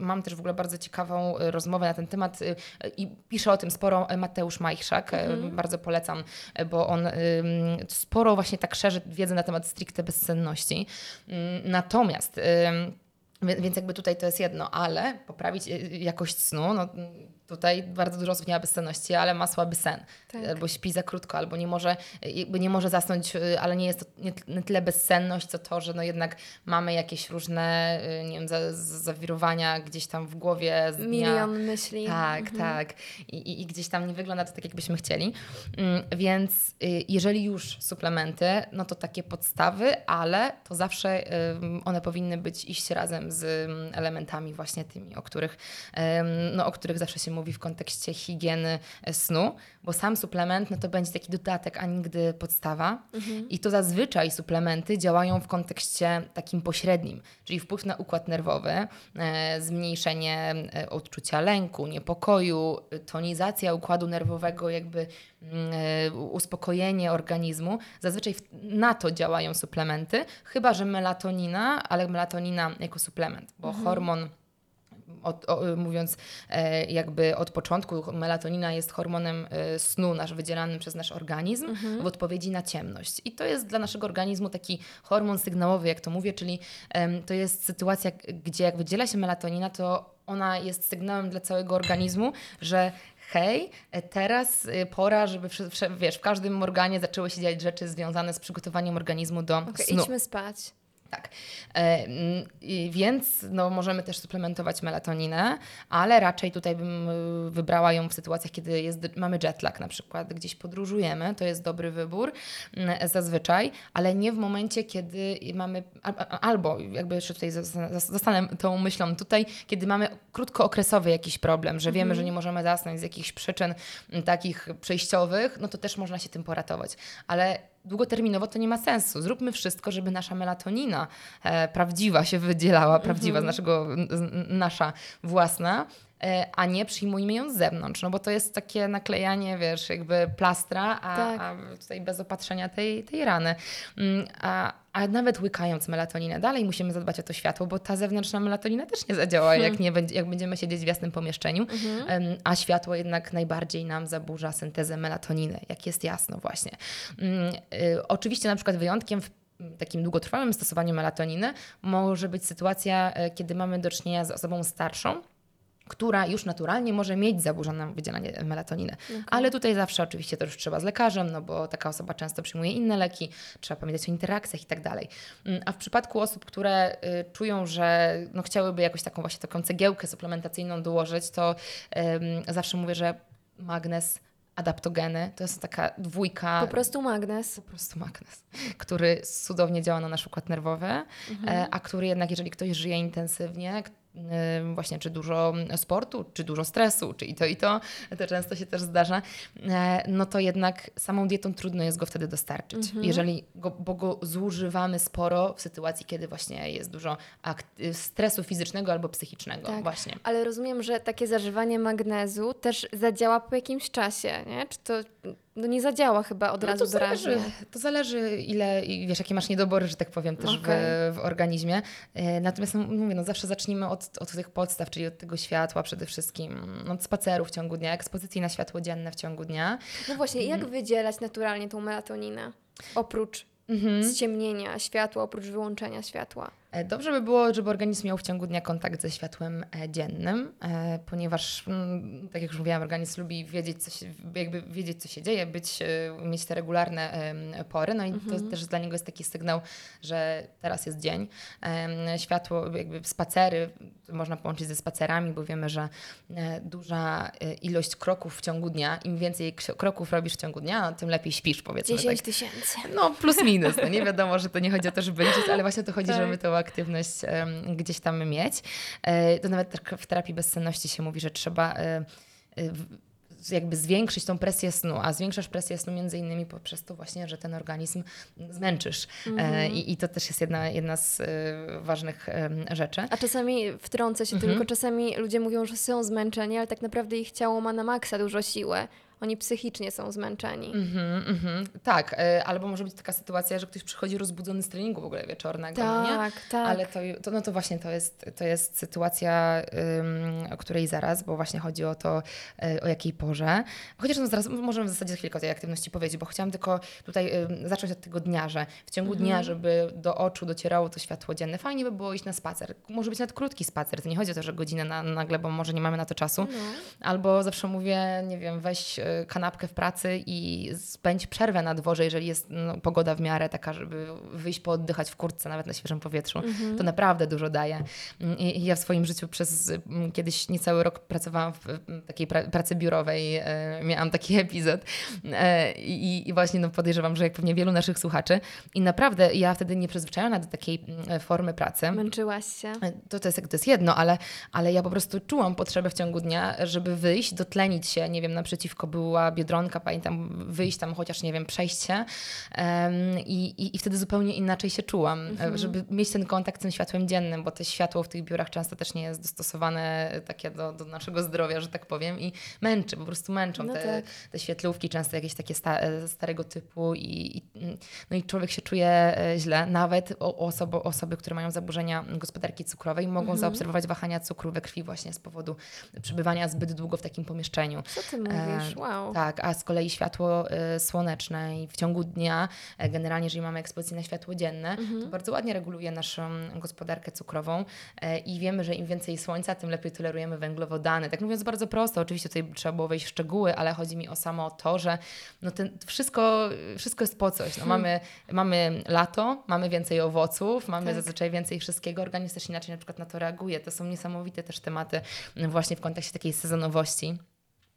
mam też w ogóle bardzo ciekawą rozmowę na ten temat i pisze o tym sporo Mateusz Majchrzak, mm -hmm. bardzo polecam, bo on sporo właśnie tak szerzy wiedzę na temat stricte bezsenności. Natomiast więc jakby tutaj to jest jedno, ale poprawić jakość snu, no Tutaj bardzo dużo osób nie ma bezsenności, ale ma słaby sen. Tak. Albo śpi za krótko, albo nie może, jakby nie może zasnąć, y, ale nie jest to nie tyle bezsenność, co to, że no jednak mamy jakieś różne, nie wiem, zawirowania gdzieś tam w głowie. Z dnia. Milion myśli. Tak, mhm. tak. I, i, gdzieś tam nie wygląda to tak, jakbyśmy chcieli. Mm, więc jeżeli już suplementy, no to takie podstawy, ale to zawsze one powinny być iść razem z mm, elementami właśnie tymi, o których, no, o których zawsze się mówi w kontekście higieny e, snu, bo sam suplement no to będzie taki dodatek, a nigdy podstawa. Mhm. I to zazwyczaj suplementy działają w kontekście takim pośrednim, czyli wpływ na układ nerwowy, e, zmniejszenie e, odczucia lęku, niepokoju, tonizacja układu nerwowego, jakby mm, uspokojenie organizmu. Zazwyczaj na to działają suplementy, chyba że melatonina, ale melatonina jako suplement, bo mhm. hormon od, o, mówiąc e, jakby od początku, melatonina jest hormonem e, snu nasz wydzielanym przez nasz organizm Mhm. w odpowiedzi na ciemność. I to jest dla naszego organizmu taki hormon sygnałowy, jak to mówię, czyli to jest sytuacja, gdzie jak wydziela się melatonina, to ona jest sygnałem dla całego organizmu, że hej, e, teraz pora, żeby wiesz, w każdym organie zaczęły się dziać rzeczy związane z przygotowaniem organizmu do Okej, snu. idźmy spać. Tak. E, mm, więc no, możemy też suplementować melatoninę, ale raczej tutaj bym y, wybrała ją w sytuacjach, kiedy jest, mamy jetlag na przykład, gdzieś podróżujemy, to jest dobry wybór mm, zazwyczaj, ale nie w momencie, kiedy mamy, albo jakby jeszcze tutaj zostanę tą myślą tutaj, kiedy mamy krótkookresowy jakiś problem, że wiemy, że nie możemy zasnąć z jakichś przyczyn mm, takich przejściowych, no to też można się tym poratować. Ale długoterminowo to nie ma sensu. Zróbmy wszystko, żeby nasza melatonina e, prawdziwa się wydzielała, prawdziwa, z naszego, z, nasza własna, a nie przyjmujmy ją z zewnątrz, no bo to jest takie naklejanie, wiesz, jakby plastra, a, Tak. a tutaj bez opatrzenia tej, tej rany. Mm, A, a nawet łykając melatoninę, dalej musimy zadbać o to światło, bo ta zewnętrzna melatonina też nie zadziała, jak, nie będzie, jak będziemy siedzieć w jasnym pomieszczeniu, Em, a światło jednak najbardziej nam zaburza syntezę melatoniny, jak jest jasno właśnie. Mm, y, Oczywiście na przykład wyjątkiem w takim długotrwałym stosowaniu melatoniny może być sytuacja, e, kiedy mamy do czynienia z osobą starszą, która już naturalnie może mieć zaburzone wydzielanie melatoniny. Ale tutaj zawsze oczywiście to już trzeba z lekarzem, no bo taka osoba często przyjmuje inne leki, trzeba pamiętać o interakcjach i tak dalej. Mm, A w przypadku osób, które y, czują, że no, chciałyby jakoś taką właśnie taką cegiełkę suplementacyjną dołożyć, to zawsze mówię, że magnez, adaptogeny, to jest taka dwójka Po prostu magnes. po prostu magnes, który cudownie działa na nasz układ nerwowy, e, a który jednak, jeżeli ktoś żyje intensywnie, właśnie czy dużo sportu, czy dużo stresu, czy i to i to, to często się też zdarza, e, no to jednak samą dietą trudno jest go wtedy dostarczyć. Jeżeli go, bo go zużywamy sporo w sytuacji, kiedy właśnie jest dużo stresu fizycznego albo psychicznego Tak. właśnie. Ale rozumiem, że takie zażywanie magnezu też zadziała po jakimś czasie, nie? Czy to no nie zadziała chyba od No razu to zależy, to zależy ile, i wiesz, jakie masz niedobory, że tak powiem, też Okej. w, w organizmie. E, Natomiast no, mówię, no zawsze zacznijmy od, od tych podstaw, czyli od tego światła przede wszystkim, no, od spaceru w ciągu dnia, ekspozycji na światło dzienne w ciągu dnia. No właśnie, jak Mhm. wydzielać naturalnie tą melatoninę? Oprócz Mhm. ściemnienia światła, oprócz wyłączenia światła. E, Dobrze by było, żeby organizm miał w ciągu dnia kontakt ze światłem e, dziennym, e, ponieważ, mm, tak jak już mówiłam, organizm lubi wiedzieć, co się, jakby wiedzieć, co się dzieje, być, mieć te regularne pory. No i to też dla niego jest taki sygnał, że teraz jest dzień. Światło, jakby spacery można połączyć ze spacerami, bo wiemy, że duża ilość kroków w ciągu dnia, im więcej kroków robisz w ciągu dnia, tym lepiej śpisz, powiedzmy 10 tak. tysięcy. No, plus minus. No nie wiadomo, że to nie chodzi o to, żeby liczyć, ale właśnie to chodzi, Tak. żeby tą aktywność gdzieś tam mieć. E, to nawet tak w terapii bezsenności się mówi, że trzeba e, e, jakby zwiększyć tą presję snu, a zwiększasz presję snu między innymi poprzez to właśnie, że ten organizm zmęczysz. E, i, I to też jest jedna, jedna z ważnych rzeczy. A czasami wtrącę się Mhm. tylko, czasami ludzie mówią, że są zmęczeni, ale tak naprawdę ich ciało ma na maksa dużo siły. Oni psychicznie są zmęczeni. Mhm, mhm. Tak, e, albo może być taka sytuacja, że ktoś przychodzi rozbudzony z treningu w ogóle wieczornego, no nie? Tak, tak. Ale to, to, no to właśnie to jest, to jest sytuacja, o której zaraz, bo właśnie chodzi o to, y, o jakiej porze. Chociaż no zaraz możemy w zasadzie za chwilkę o tej aktywności powiedzieć, bo chciałam tylko tutaj zacząć od tego dnia, że w ciągu dnia, żeby do oczu docierało to światło dzienne, fajnie by było iść na spacer. Może być nawet krótki spacer, to nie chodzi o to, że godzinę na, nagle, bo może nie mamy na to czasu. No. Albo zawsze mówię, nie wiem, weź y, kanapkę w pracy i spędź przerwę na dworze, jeżeli jest no, pogoda w miarę taka, żeby wyjść pooddychać w kurtce, nawet na świeżym powietrzu. To naprawdę dużo daje. I, ja w swoim życiu przez mm, kiedyś niecały rok pracowałam w takiej pra- pracy biurowej. E, miałam taki epizod e, i, i właśnie no, podejrzewam, że jak pewnie wielu naszych słuchaczy. I naprawdę ja wtedy nie przyzwyczajona do takiej mm, formy pracy. Męczyłaś się. To, to, jest, to jest jedno, ale, ale ja po prostu czułam potrzebę w ciągu dnia, żeby wyjść, dotlenić się, nie wiem, naprzeciwko była Biedronka, pamiętam, wyjść tam chociaż, nie wiem, przejść się i, i, i, wtedy zupełnie inaczej się czułam, mhm. żeby mieć ten kontakt z tym światłem dziennym, bo to światło w tych biurach często też nie jest dostosowane takie do, do naszego zdrowia, że tak powiem i męczy, po prostu męczą no te, tak. te świetlówki, często jakieś takie sta, starego typu i, i, no i człowiek się czuje e, źle, nawet osoby, osoby które mają zaburzenia gospodarki cukrowej mogą mhm. zaobserwować wahania cukru we krwi właśnie z powodu przebywania zbyt długo w takim pomieszczeniu. Co ty mówisz? E, wow. Tak, a z kolei światło y, słoneczne i w ciągu dnia, y, generalnie jeżeli mamy ekspozycję na światło dzienne, mhm. to bardzo ładnie reguluje naszą gospodarkę cukrową y, i wiemy, że im więcej słońca, tym lepiej tolerujemy węglowodany. Tak mówiąc bardzo prosto, oczywiście tutaj trzeba było wejść w szczegóły, ale chodzi mi o samo to, że no ten, wszystko, wszystko jest po coś. No, hmm. mamy, mamy lato, mamy więcej owoców, mamy tak. zazwyczaj więcej wszystkiego, organizm też inaczej na przykład na to reaguje. To są niesamowite też tematy właśnie w kontekście takiej sezonowości.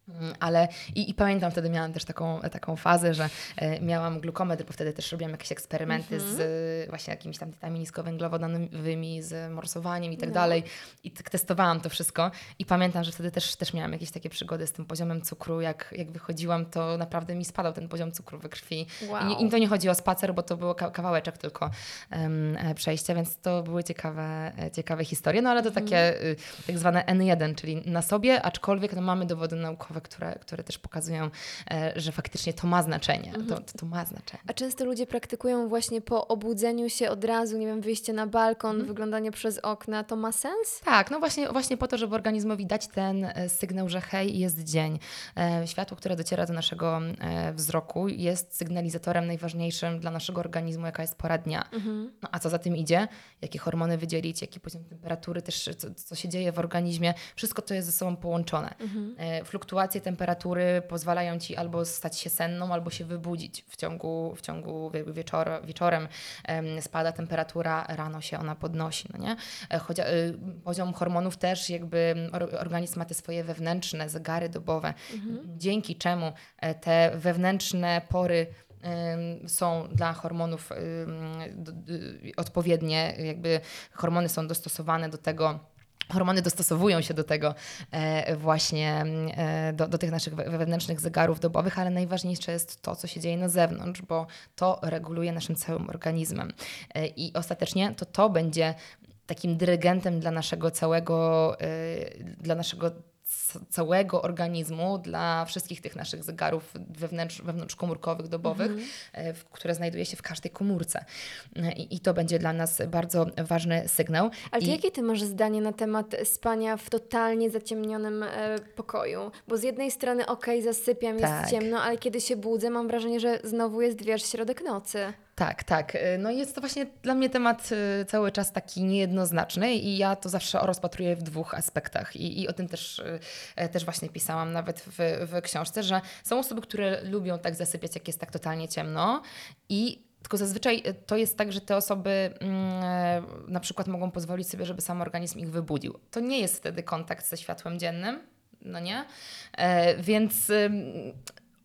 Mm, ale i, i, pamiętam wtedy miałam też taką, taką fazę, że e, miałam glukometr, bo wtedy też robiłam jakieś eksperymenty mm -hmm. z właśnie jakimiś tam dietami niskowęglowodanowymi, z morsowaniem i tak no. dalej. I testowałam to wszystko. I pamiętam, że wtedy też, też miałam jakieś takie przygody z tym poziomem cukru. Jak, jak wychodziłam, to naprawdę mi spadał ten poziom cukru we krwi. Wow. I, I to nie chodzi o spacer, bo to było kawałeczek tylko um, przejścia, więc to były ciekawe, e, ciekawe historie. No ale to mm -hmm. takie y, tak zwane N1, czyli na sobie, aczkolwiek no, mamy dowody naukowe, które, które też pokazują, e, że faktycznie to ma znaczenie. Mhm. To, to, ma znaczenie. A często ludzie praktykują właśnie po obudzeniu się od razu, nie wiem, wyjście na balkon, mhm. wyglądanie przez okna. To ma sens? Tak, no właśnie, właśnie po to, żeby organizmowi dać ten e, sygnał, że hej, jest dzień. E, światło, które dociera do naszego wzroku jest sygnalizatorem najważniejszym dla naszego organizmu, jaka jest pora dnia. Mhm. No a co za tym idzie? Jakie hormony wydzielić, jaki poziom temperatury, też co, co się dzieje w organizmie. Wszystko to jest ze sobą połączone. Mhm. Fluktuacje fluktuacje temperatury pozwalają ci albo stać się senną, albo się wybudzić w ciągu, w ciągu wieczor, wieczorem. Spada temperatura, rano się ona podnosi. No nie? E, y, poziom hormonów też jakby organizm ma te swoje wewnętrzne zegary dobowe, mhm. dzięki czemu e, te wewnętrzne pory są dla hormonów odpowiednie, jakby hormony są dostosowane do tego, Hormony dostosowują się do tego e, właśnie, e, do, do tych naszych wewnętrznych zegarów dobowych, ale najważniejsze jest to, co się dzieje na zewnątrz, bo to reguluje naszym całym organizmem. E, I ostatecznie to to będzie takim dyrygentem dla naszego całego, dla naszego całego organizmu dla wszystkich tych naszych zegarów wewnętrz, wewnątrzkomórkowych, dobowych, mhm. które znajduje się w każdej komórce. I, I, to będzie dla nas bardzo ważny sygnał. Ale I... jakie ty masz zdanie na temat spania w totalnie zaciemnionym e, pokoju? Bo z jednej strony okej, okay, zasypiam, jest tak. ciemno, ale kiedy się budzę, mam wrażenie, że znowu jest, wiesz, środek nocy. Tak, tak. Y, no jest to właśnie dla mnie temat y, cały czas taki niejednoznaczny i ja to zawsze rozpatruję w dwóch aspektach i, i o tym też, y, e, też właśnie pisałam nawet w, w książce, że są osoby, które lubią tak zasypiać, jak jest tak totalnie ciemno i tylko zazwyczaj to jest tak, że te osoby mm, e, na przykład mogą pozwolić sobie, żeby sam organizm ich wybudził. To nie jest wtedy kontakt ze światłem dziennym, no nie? E, więc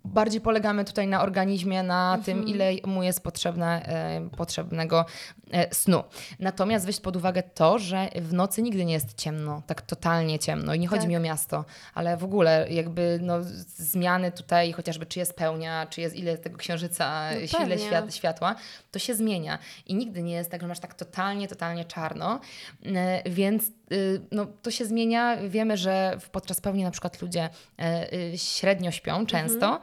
bardziej polegamy tutaj na organizmie, na mhm. tym, ile mu jest potrzebne, e, potrzebnego e, snu. Natomiast weź pod uwagę to, że w nocy nigdy nie jest ciemno, tak totalnie ciemno. I nie chodzi tak. mi o miasto, ale w ogóle jakby no, zmiany tutaj, chociażby czy jest pełnia, czy jest ile tego księżyca, no ile świat, światła, to się zmienia. I nigdy nie jest tak, że masz tak totalnie, totalnie czarno. E, więc y, no, to się zmienia. Wiemy, że podczas pełni na przykład ludzie e, y, średnio śpią często, mhm.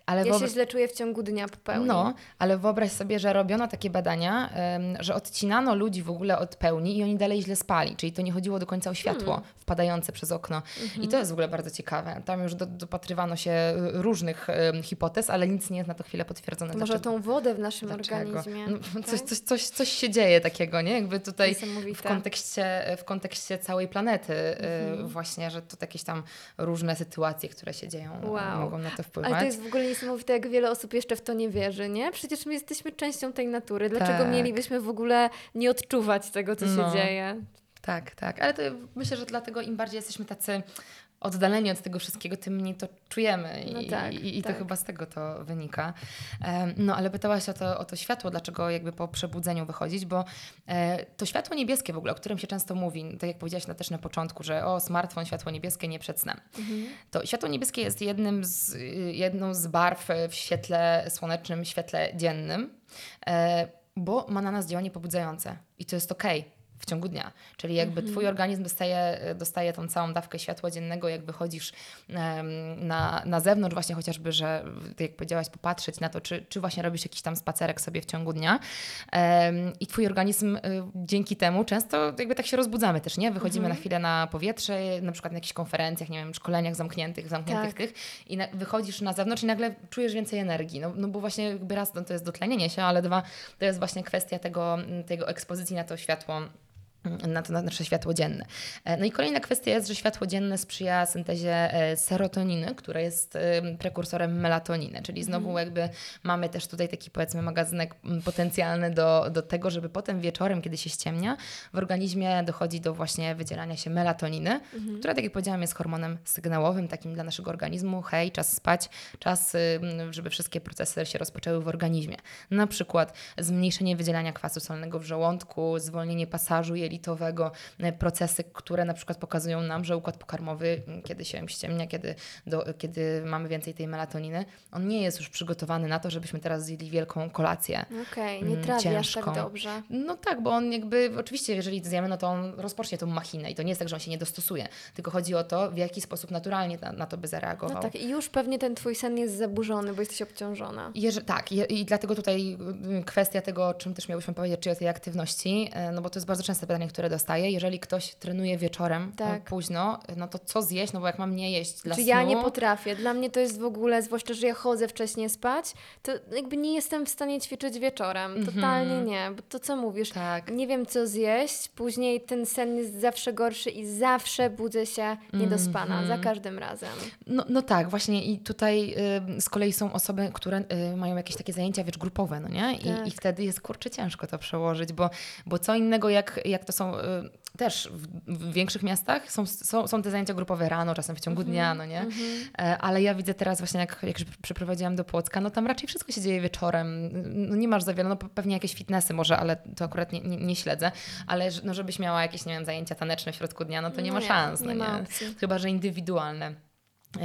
Ale ja się źle czuję w ciągu dnia po pełni. No, ale wyobraź sobie, że robiono takie badania, że odcinano ludzi w ogóle od pełni i oni dalej źle spali, czyli to nie chodziło do końca o światło hmm. wpadające przez okno. I to jest w ogóle bardzo ciekawe. Tam już do, dopatrywano się różnych hipotez, ale nic nie jest na to chwilę potwierdzone. Może tą wodę w naszym dlaczego? organizmie. No, tak? coś, coś, coś, coś się dzieje takiego, nie? Jakby tutaj w kontekście, w kontekście całej planety mhm. właśnie, że to jakieś tam różne sytuacje, które się dzieją, wow. mogą na to wpływać. Ale to jest w ogóle niesamowite, jak wiele osób jeszcze w to nie wierzy, nie? Przecież my jesteśmy częścią tej natury. Dlaczego tak. mielibyśmy w ogóle nie odczuwać tego, co no. się dzieje? Tak, tak. Ale to myślę, że dlatego im bardziej jesteśmy tacy oddaleni od tego wszystkiego, tym mniej to czujemy i, no tak, i, i tak. to chyba z tego to wynika. No ale pytałaś o to, o to światło, dlaczego jakby po przebudzeniu wychodzić, bo e, to światło niebieskie w ogóle, o którym się często mówi, tak jak powiedziałaś na, też na początku, że o smartfon, światło niebieskie nie przed snem. Mhm. To światło niebieskie jest jednym z, jedną z barw w świetle słonecznym, świetle dziennym, e, bo ma na nas działanie pobudzające i to jest okej. Okay w ciągu dnia. Czyli jakby mhm. twój organizm dostaje, dostaje tą całą dawkę światła dziennego, jak wychodzisz na, na zewnątrz, właśnie chociażby, że jak powiedziałaś, popatrzeć na to, czy, czy właśnie robisz jakiś tam spacerek sobie w ciągu dnia. I twój organizm y, dzięki temu często jakby tak się rozbudzamy też, nie? Wychodzimy mhm. na chwilę na powietrze, na przykład na jakichś konferencjach, nie wiem, szkoleniach zamkniętych, zamkniętych tak. tych i na, wychodzisz na zewnątrz i nagle czujesz więcej energii. No, no bo właśnie jakby raz no, to jest dotlenienie się, ale dwa to jest właśnie kwestia tego, tego ekspozycji na to światło na to nasze światło dzienne. E, no i kolejna kwestia jest, że światło dzienne sprzyja syntezie e, serotoniny, która jest prekursorem melatoniny, czyli znowu mhm. jakby mamy też tutaj taki powiedzmy magazynek potencjalny do, do tego, żeby potem wieczorem, kiedy się ściemnia, w organizmie dochodzi do właśnie wydzielania się melatoniny, mhm. która tak jak powiedziałam jest hormonem sygnałowym takim dla naszego organizmu, hej, czas spać, czas, żeby wszystkie procesy się rozpoczęły w organizmie. Na przykład zmniejszenie wydzielania kwasu solnego w żołądku, zwolnienie pasażu jelitowego, e, procesy, które na przykład pokazują nam, że układ pokarmowy, kiedy się ściemnia, kiedy, do, kiedy mamy więcej tej melatoniny, on nie jest już przygotowany na to, żebyśmy teraz zjedli wielką kolację. Okej, okay, nie trawi tak dobrze. No tak, bo on jakby, oczywiście jeżeli zjemy, no to on rozpocznie tą machinę i to nie jest tak, że on się nie dostosuje, tylko chodzi o to, w jaki sposób naturalnie na, na to by zareagował. No tak, i już pewnie ten Twój sen jest zaburzony, bo jesteś obciążona. Jeże, tak, i, i dlatego tutaj kwestia tego, o czym też miałyśmy powiedzieć, czyli o tej aktywności, e, no bo to jest bardzo częste pytanie, które dostaję. Jeżeli ktoś trenuje wieczorem tak. późno, no to co zjeść? No bo jak mam nie jeść dla Czy snu... ja nie potrafię. Dla mnie to jest w ogóle, zwłaszcza, że ja chodzę wcześniej spać, to jakby nie jestem w stanie ćwiczyć wieczorem. Mhm. Totalnie nie. Bo to co mówisz? Tak. Nie wiem co zjeść, później ten sen jest zawsze gorszy i zawsze budzę się niedospana. Mm -hmm. Za każdym razem. No, no tak, właśnie i tutaj y, z kolei są osoby, które y, mają jakieś takie zajęcia wiecz grupowe, no nie? I, tak. I wtedy jest kurczę ciężko to przełożyć, bo, bo co innego jak, jak to są Y, też w, większych miastach są, są, są te zajęcia grupowe rano, czasem w ciągu mm -hmm, dnia, no nie? Mm -hmm. Ale ja widzę teraz właśnie, jak, jak przeprowadziłam do Płocka, no tam raczej wszystko się dzieje wieczorem. No nie masz za wiele, no pewnie jakieś fitnessy może, ale to akurat nie, nie, nie śledzę. Ale no, żebyś miała jakieś, nie wiem, zajęcia taneczne w środku dnia, no to nie no ma szans, nie, no nie? Chyba, że indywidualne.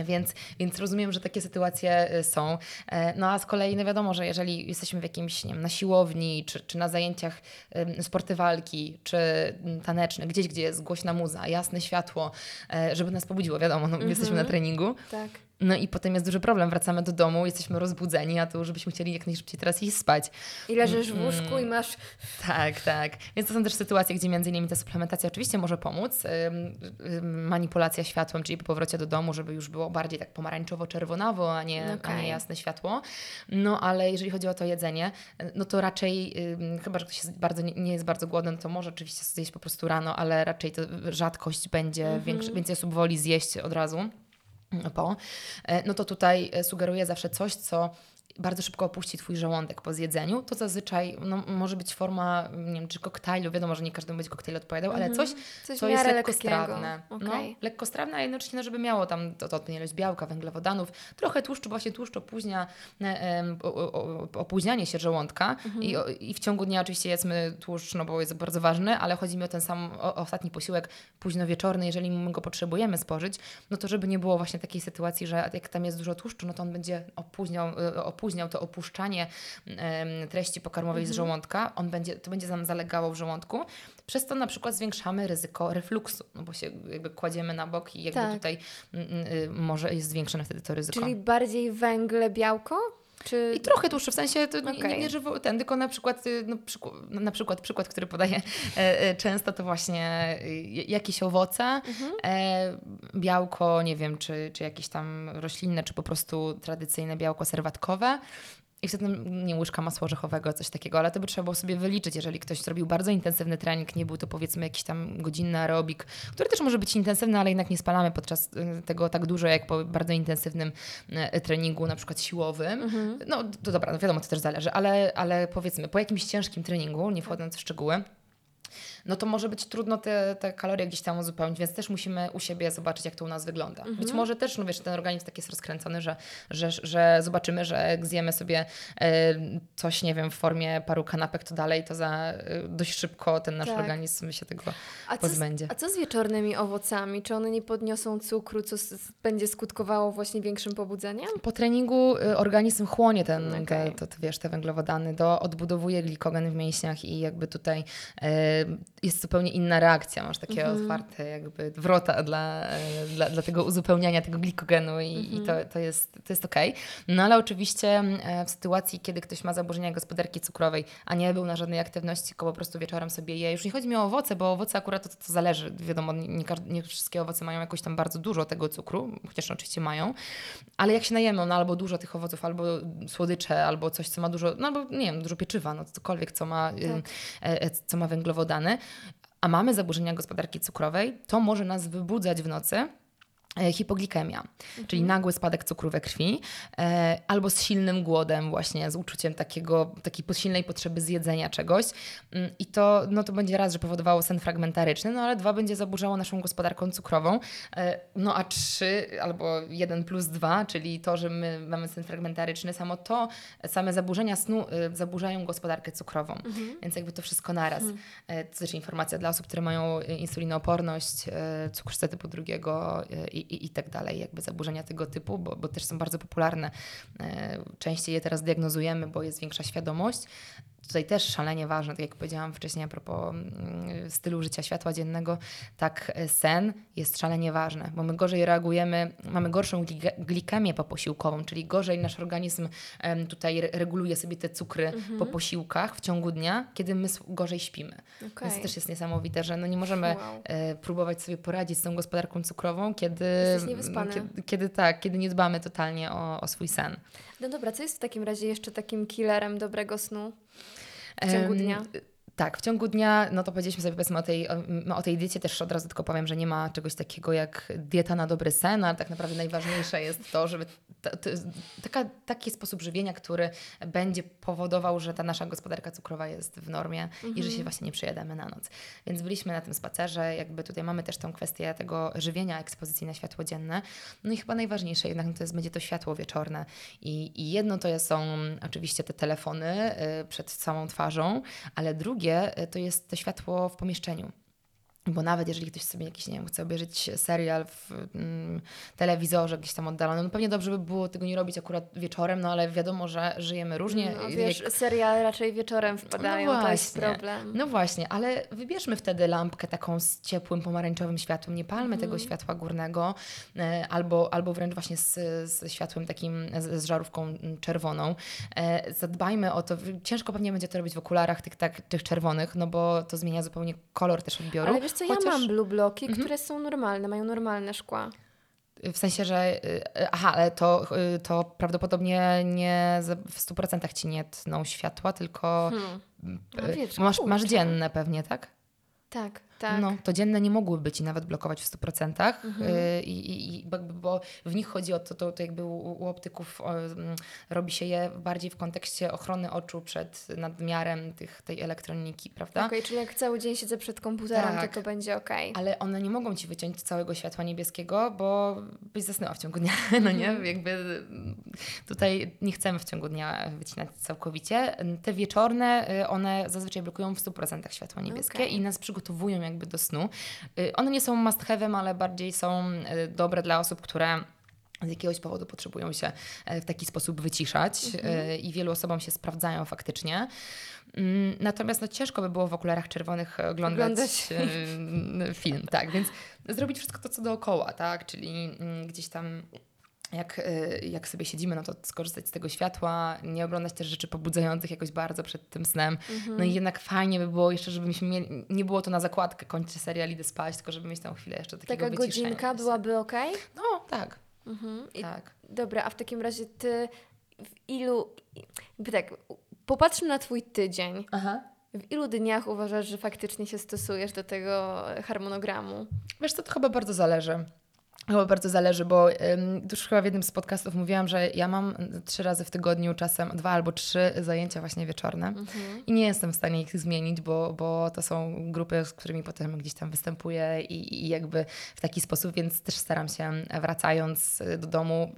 Więc, więc rozumiem, że takie sytuacje y, są. E, no a z kolei no wiadomo, że jeżeli jesteśmy w jakimś, nie wiem, na siłowni, czy, czy na zajęciach sporty walki, czy taneczne, gdzieś, gdzie jest głośna muza, jasne światło, e, żeby nas pobudziło, wiadomo, no, mm -hmm. jesteśmy na mhm. treningu. Tak. No i potem jest duży problem, wracamy do domu, jesteśmy rozbudzeni, a to już byśmy chcieli jak najszybciej teraz iść spać. I leżysz w łóżku i masz... Tak, tak. Więc to są też sytuacje, gdzie między innymi ta suplementacja oczywiście może pomóc. Manipulacja światłem, czyli po powrocie do domu, żeby już było bardziej tak pomarańczowo-czerwonawo, a nie, okay. a nie jasne światło. No ale jeżeli chodzi o to jedzenie, no to raczej, chyba, że ktoś jest bardzo, nie jest bardzo głodny, no to może oczywiście zjeść po prostu rano, ale raczej to rzadkość będzie, mm -hmm. więcej osób woli zjeść od razu po, e, no to tutaj e, sugeruję zawsze coś, co bardzo szybko opuści Twój żołądek po zjedzeniu, to zazwyczaj no, może być forma, nie wiem, czy koktajlu, wiadomo, że nie każdemu będzie koktajl odpowiadał, ale mhm. coś, coś co jest lekkostrawne. Okay. No, lekkostrawne, a jednocześnie, no, żeby miało tam to, to ilość białka, węglowodanów, trochę tłuszczu, właśnie tłuszcz opóźnia e, opóźnianie się żołądka mhm. I, i w ciągu dnia oczywiście jedzmy tłuszcz, no bo jest bardzo ważny, ale chodzi mi o ten sam o, ostatni posiłek późno wieczorny, jeżeli my go potrzebujemy spożyć, no to żeby nie było właśnie takiej sytuacji, że jak tam jest dużo tłuszczu, no to on będzie opóźniał, e, opóźniał opóźniał to opuszczanie treści pokarmowej mhm. z żołądka, on będzie, to będzie nam zalegało w żołądku. Przez to na przykład zwiększamy ryzyko refluksu, no bo się jakby kładziemy na bok i jakby tak. tutaj y, może jest zwiększone wtedy to ryzyko. Czyli bardziej węgle, białko? Czy... I trochę tłuszczu, w sensie to okay. nie, nie, ten, tylko na przykład, y, no, przykład, na przykład przykład, który podaję e, e, często, to właśnie y, jakieś owoce, mhm. e, białko, nie wiem, czy, czy jakieś tam roślinne, czy po prostu tradycyjne białko serwatkowe, i wtedy nie łyżka masła orzechowego, coś takiego, ale to by trzeba było sobie wyliczyć, jeżeli ktoś zrobił bardzo intensywny trening, nie był to powiedzmy jakiś tam godzinny aerobik, który też może być intensywny, ale jednak nie spalamy podczas y, tego tak dużo, jak po bardzo intensywnym y, treningu, na przykład siłowym. Mhm. No to dobra, no wiadomo, to też zależy, ale, ale powiedzmy po jakimś ciężkim treningu, nie wchodząc w szczegóły, no to może być trudno te, te kalorie gdzieś tam uzupełnić, więc też musimy u siebie zobaczyć, jak to u nas wygląda. Mhm. Być może też, no wiesz, ten organizm tak jest rozkręcony, że, że, że zobaczymy, że jak zjemy sobie e, coś, nie wiem, w formie paru kanapek, to dalej to za e, dość szybko ten nasz Tak. organizm się tego A co, z, pozbędzie. a co z wieczornymi owocami? Czy one nie podniosą cukru, co s- będzie skutkowało właśnie większym pobudzeniem? Po treningu y, organizm chłonie ten, Okej. te, to, to, wiesz, te węglowodany, do, odbudowuje glikogen w mięśniach i jakby tutaj e, jest zupełnie inna reakcja. Masz takie Mhm. otwarte jakby wrota dla, dla, dla tego uzupełniania tego glikogenu i, i Mhm. to, to jest, to jest okej. No ale oczywiście e, w sytuacji, kiedy ktoś ma zaburzenia gospodarki cukrowej, a nie był na żadnej aktywności, tylko po prostu wieczorem sobie je. Już nie chodzi mi o owoce, bo owoce akurat to, to zależy. Wiadomo, nie, nie, wszystkie owoce mają jakoś tam bardzo dużo tego cukru, chociaż oczywiście mają. Ale jak się najemy, no albo dużo tych owoców, albo słodycze, albo coś, co ma dużo, no albo nie wiem, dużo pieczywa, no cokolwiek, co ma, Tak. e, e, co ma węglowodany, a mamy zaburzenia gospodarki cukrowej, to może nas wybudzać w nocy e, hipoglikemia, czyli nagły spadek cukru we krwi, e, albo z silnym głodem właśnie, z uczuciem takiego, takiej silnej potrzeby zjedzenia czegoś. Mm, I to, no to będzie raz, że powodowało sen fragmentaryczny, no ale dwa, będzie zaburzało naszą gospodarką cukrową. E, no a trzy, albo jeden plus dwa, czyli to, że my mamy sen fragmentaryczny, samo to, same zaburzenia snu y, zaburzają gospodarkę cukrową. Więc jakby to wszystko naraz. E, To też informacja dla osób, które mają y, insulinooporność, y, cukrzycę typu drugiego i, i, i tak dalej, jakby zaburzenia tego typu, bo, bo też są bardzo popularne. E, Częściej je teraz diagnozujemy, bo jest większa świadomość. Tutaj też szalenie ważne, tak jak powiedziałam wcześniej a propos mm, stylu życia światła dziennego, tak e, sen jest szalenie ważny, bo my gorzej reagujemy, mamy gorszą glikemię poposiłkową, czyli gorzej nasz organizm tutaj re- reguluje sobie te cukry po posiłkach w ciągu dnia, kiedy my gorzej śpimy. Okej. Więc to też jest niesamowite, że no nie możemy Wow. e, próbować sobie poradzić z tą gospodarką cukrową, kiedy. Kiedy, kiedy tak, kiedy nie dbamy totalnie o, o swój sen. No dobra, co jest w takim razie jeszcze takim killerem dobrego snu w ciągu dnia? Tak, w ciągu dnia, no to powiedzieliśmy sobie powiedzmy o tej, o, m- o tej diecie, też od razu tylko powiem, że nie ma czegoś takiego jak dieta na dobry sen, ale tak naprawdę najważniejsze jest to, żeby ta, jest taka, taki sposób żywienia, który będzie powodował, że ta nasza gospodarka cukrowa jest w normie i że się właśnie nie przejadamy na noc. Więc byliśmy na tym spacerze, jakby tutaj mamy też tą kwestię tego żywienia, ekspozycji na światło dzienne. No i chyba najważniejsze jednak no to jest, będzie to światło wieczorne. I, i jedno to są oczywiście te telefony y, przed całą twarzą, ale drugie y, to jest to światło w pomieszczeniu. Bo nawet jeżeli ktoś sobie jakiś, nie wiem, chce obejrzeć serial w mm, telewizorze gdzieś tam oddalonym, no pewnie dobrze by było tego nie robić akurat wieczorem, no ale wiadomo, że żyjemy różnie. No, wiesz, jak- serial raczej wieczorem wpadają, no to jest właśnie. problem. No właśnie, ale wybierzmy wtedy lampkę taką z ciepłym pomarańczowym światłem. Nie palmy Mhm. tego światła górnego, e, albo, albo wręcz właśnie z, z światłem takim, z, z żarówką mm, czerwoną. E, zadbajmy o to. Ciężko pewnie będzie to robić w okularach tych, tak, tych czerwonych, no bo to zmienia zupełnie kolor też odbioru. Co, ja Chociaż- Mhm. mam blue bloki, które są normalne, mają normalne szkła. W sensie, że. y, Aha, ale to, y, to prawdopodobnie nie w 100% ci nie tną światła, tylko. Hmm. No wiesz, masz, masz dzienne pewnie, tak? Tak, tak. No, to dzienne nie mogłyby ci nawet blokować w 100%, Mhm. y, i, i, i bo w nich chodzi o to, to, to jakby u, u optyków o, mm, robi się je bardziej w kontekście ochrony oczu przed nadmiarem tych, tej elektroniki, prawda? Okej, czyli jak cały dzień siedzę przed komputerem, Tak. to to będzie okej. Ale one nie mogą ci wyciąć całego światła niebieskiego, bo byś zasnęła w ciągu dnia, [LAUGHS] no nie? Mhm. Jakby tutaj nie chcemy w ciągu dnia wycinać całkowicie. Te wieczorne, y, one zazwyczaj blokują w 100% światło niebieskie Okej. i nas przygotowują jakby do snu. Y, One nie są must have'em, ale bardziej są y, dobre dla osób, które z jakiegoś powodu potrzebują się e, w taki sposób wyciszać e, i wielu osobom się sprawdzają faktycznie. Mm, Natomiast no, ciężko by było w okularach czerwonych e, oglądać, Oglądać. e, film, tak, więc zrobić wszystko to, co dookoła, tak, czyli mm, gdzieś tam jak, e, jak sobie siedzimy, no to skorzystać z tego światła, nie oglądać też rzeczy pobudzających jakoś bardzo przed tym snem. No i jednak fajnie by było jeszcze, żebyśmy mieli, nie było to na zakładkę, kończę serial, idę spać, tylko żeby mieć tą chwilę jeszcze takiego Taka godzinka byłaby okej? No, tak, Mhm. Tak. Dobra, a w takim razie ty w ilu. Jakby tak, popatrzmy na twój tydzień. Aha. W ilu dniach uważasz, że faktycznie się stosujesz do tego harmonogramu? Wiesz co, to chyba bardzo zależy. Chyba bardzo zależy, bo już chyba w jednym z podcastów mówiłam, że ja mam trzy razy w tygodniu, czasem dwa albo trzy zajęcia właśnie wieczorne mhm. i nie jestem w stanie ich zmienić, bo, bo to są grupy, z którymi potem gdzieś tam występuję i, i jakby w taki sposób, więc też staram się wracając do domu,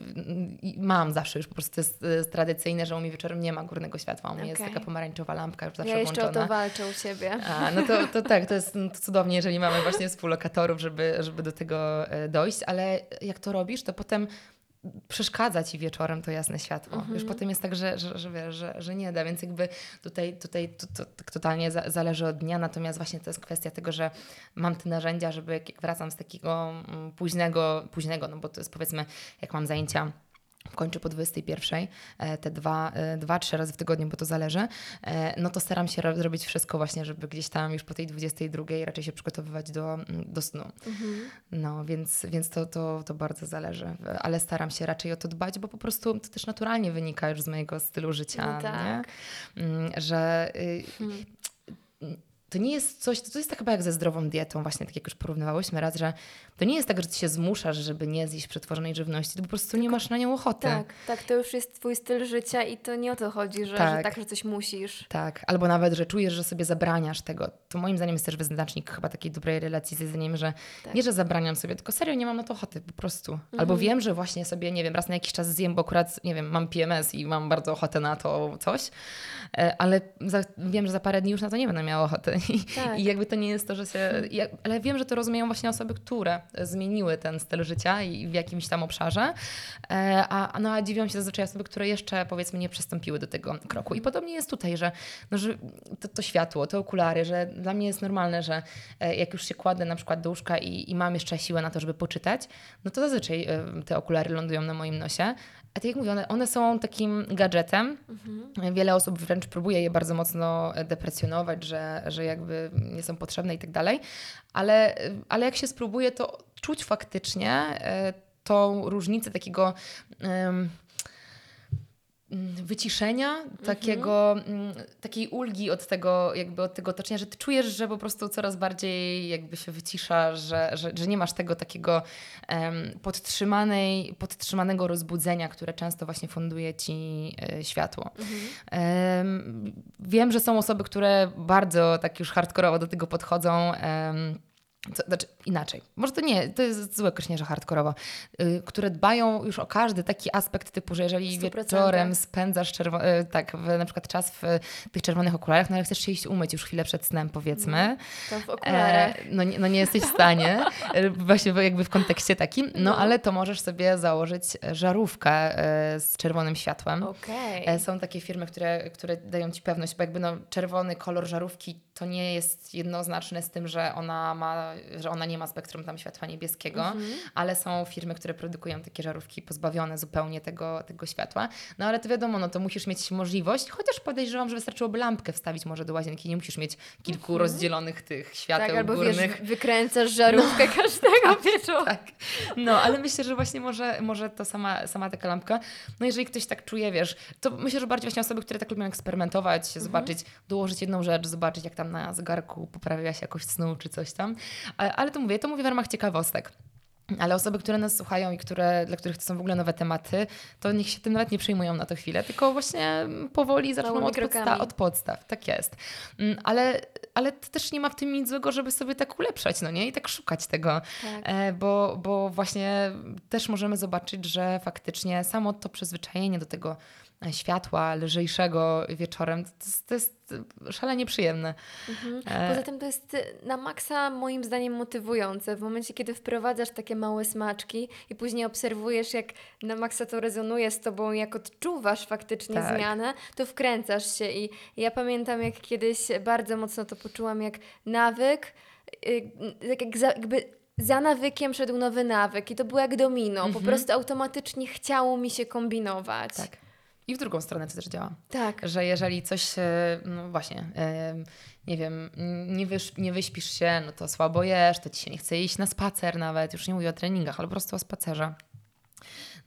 mam zawsze już po prostu jest, jest tradycyjne, że u mnie wieczorem nie ma górnego światła, u mnie okay. jest taka pomarańczowa lampka już zawsze ja jeszcze włączona. o to walczę u Ciebie. A, no to, to tak, to jest to cudownie, jeżeli mamy właśnie współlokatorów, żeby, żeby do tego e, dojść, ale ale jak to robisz, to potem przeszkadza ci wieczorem to jasne światło. Mhm. Już potem jest tak, że, że, że, wiesz, że, że nie da, więc jakby tutaj, tutaj to, to, to totalnie za, zależy od dnia, natomiast właśnie to jest kwestia tego, że mam te narzędzia, żeby jak wracam z takiego mm, późnego, późnego, no bo to jest powiedzmy, jak mam zajęcia kończę po 21, e, te dwa, e, dwa, trzy razy w tygodniu, bo to zależy, e, no to staram się zrobić wszystko właśnie, żeby gdzieś tam już po tej 22 raczej się przygotowywać do, mm, do snu. Mhm. No, więc, więc to, to, to bardzo zależy, ale staram się raczej o to dbać, bo po prostu to też naturalnie wynika już z mojego stylu życia, no tak. nie? Mm, że... Y, hmm to nie jest coś, to jest tak chyba jak ze zdrową dietą, właśnie tak jak już porównywałyśmy raz, że to nie jest tak, że ty się zmuszasz, żeby nie zjeść przetworzonej żywności, ty po prostu nie masz na nią ochoty. Tak, tak, to już jest twój styl życia i to nie o to chodzi, że tak, że, tak, że coś musisz. Tak, albo nawet, że czujesz, że sobie zabraniasz tego. To moim zdaniem jest też wyznacznik chyba takiej dobrej relacji z jedzeniem, że tak. nie, że zabraniam sobie, tylko serio nie mam na to ochoty po prostu. Mhm. Albo wiem, że właśnie sobie, nie wiem, raz na jakiś czas zjem, bo akurat, nie wiem, mam PMS i mam bardzo ochotę na to coś, e, ale za, wiem, że za parę dni już na to nie będę miała ochoty. [LAUGHS] Tak. I jakby to nie jest to, że się... ale wiem, że to rozumieją właśnie osoby, które zmieniły ten styl życia i w jakimś tam obszarze, e, a, no, a dziwią się zazwyczaj osoby, które jeszcze powiedzmy nie przystąpiły do tego kroku. I podobnie jest tutaj, że, no, że to, to światło, te okulary, że dla mnie jest normalne, że e, jak już się kładę na przykład do łóżka i, i mam jeszcze siłę na to, żeby poczytać, no to zazwyczaj e, te okulary lądują na moim nosie, tak jak mówię, one, one są takim gadżetem. Mhm. Wiele osób wręcz próbuje je bardzo mocno deprecjonować, że, że jakby nie są potrzebne i tak dalej. Ale, ale jak się spróbuje, to czuć faktycznie e, tą różnicę takiego wyciszenia, takiego, mm, takiej ulgi od tego, jakby od tego otoczenia, że ty czujesz, że po prostu coraz bardziej jakby się wycisza, że, że, że nie masz tego takiego um, podtrzymanej, podtrzymanego rozbudzenia, które często właśnie funduje ci y, światło. Um, wiem, że są osoby, które bardzo tak już hardkorowo do tego podchodzą. Um, co, znaczy inaczej, może to nie, to jest złe określenie, że hardkorowo, yy, które dbają już o każdy taki aspekt typu, że jeżeli 100%. wieczorem spędzasz czerwo- yy, tak, w, na przykład czas w tych czerwonych okularach, no ale chcesz się iść umyć już chwilę przed snem powiedzmy. To w okularach. E, no, no nie jesteś w stanie, e, właśnie jakby w kontekście takim, no, no, ale to możesz sobie założyć żarówkę e, z czerwonym światłem. Okay. E, są takie firmy, które, które dają Ci pewność, bo jakby no, czerwony kolor żarówki to nie jest jednoznaczne z tym, że ona ma, że ona nie ma spektrum tam światła niebieskiego, mhm. ale są firmy, które produkują takie żarówki pozbawione zupełnie tego, tego światła. No ale to wiadomo, no to musisz mieć możliwość, chociaż podejrzewam, że wystarczyłoby lampkę wstawić może do łazienki, nie musisz mieć kilku mhm. rozdzielonych tych świateł tak, albo górnych. Wiesz, wykręcasz żarówkę no, każdego [LAUGHS] tak, wieczoru. Tak. No, ale myślę, że właśnie może, może to sama, sama taka lampka. No jeżeli ktoś tak czuje, wiesz, to myślę, że bardziej właśnie osoby, które tak lubią eksperymentować, mhm. zobaczyć, dołożyć jedną rzecz, zobaczyć jak tam na zegarku poprawia się jakoś snu czy coś tam. Ale, to mówię, to mówię w ramach ciekawostek. Ale osoby, które nas słuchają i które, dla których to są w ogóle nowe tematy, to niech się tym nawet nie przejmują na to chwilę, tylko właśnie powoli zaczną od, podsta od, podstaw. Tak jest. Mm, ale, ale to też nie ma w tym nic złego, żeby sobie tak ulepszać, no nie? I tak szukać tego. Tak. E, bo, bo właśnie też możemy zobaczyć, że faktycznie samo to przyzwyczajenie do tego światła lżejszego wieczorem, to jest, to jest szalenie przyjemne. Mhm. E, Poza tym to jest na maksa moim zdaniem motywujące. W momencie, kiedy wprowadzasz takie małe smaczki i później obserwujesz, jak na maksa to rezonuje z tobą, jak odczuwasz faktycznie tak. zmianę, to wkręcasz się. I ja pamiętam, jak kiedyś bardzo mocno to poczułam, jak nawyk, y, jak jakby za nawykiem szedł nowy nawyk i to było jak domino. Po mhm. prostu automatycznie chciało mi się kombinować. Tak. I w drugą stronę to też działa. Tak. Że jeżeli coś, no właśnie, nie wiem, nie, wysz, nie wyśpisz się, no to słabo jesz, to ci się nie chce iść na spacer nawet, już nie mówię o treningach, ale po prostu o spacerze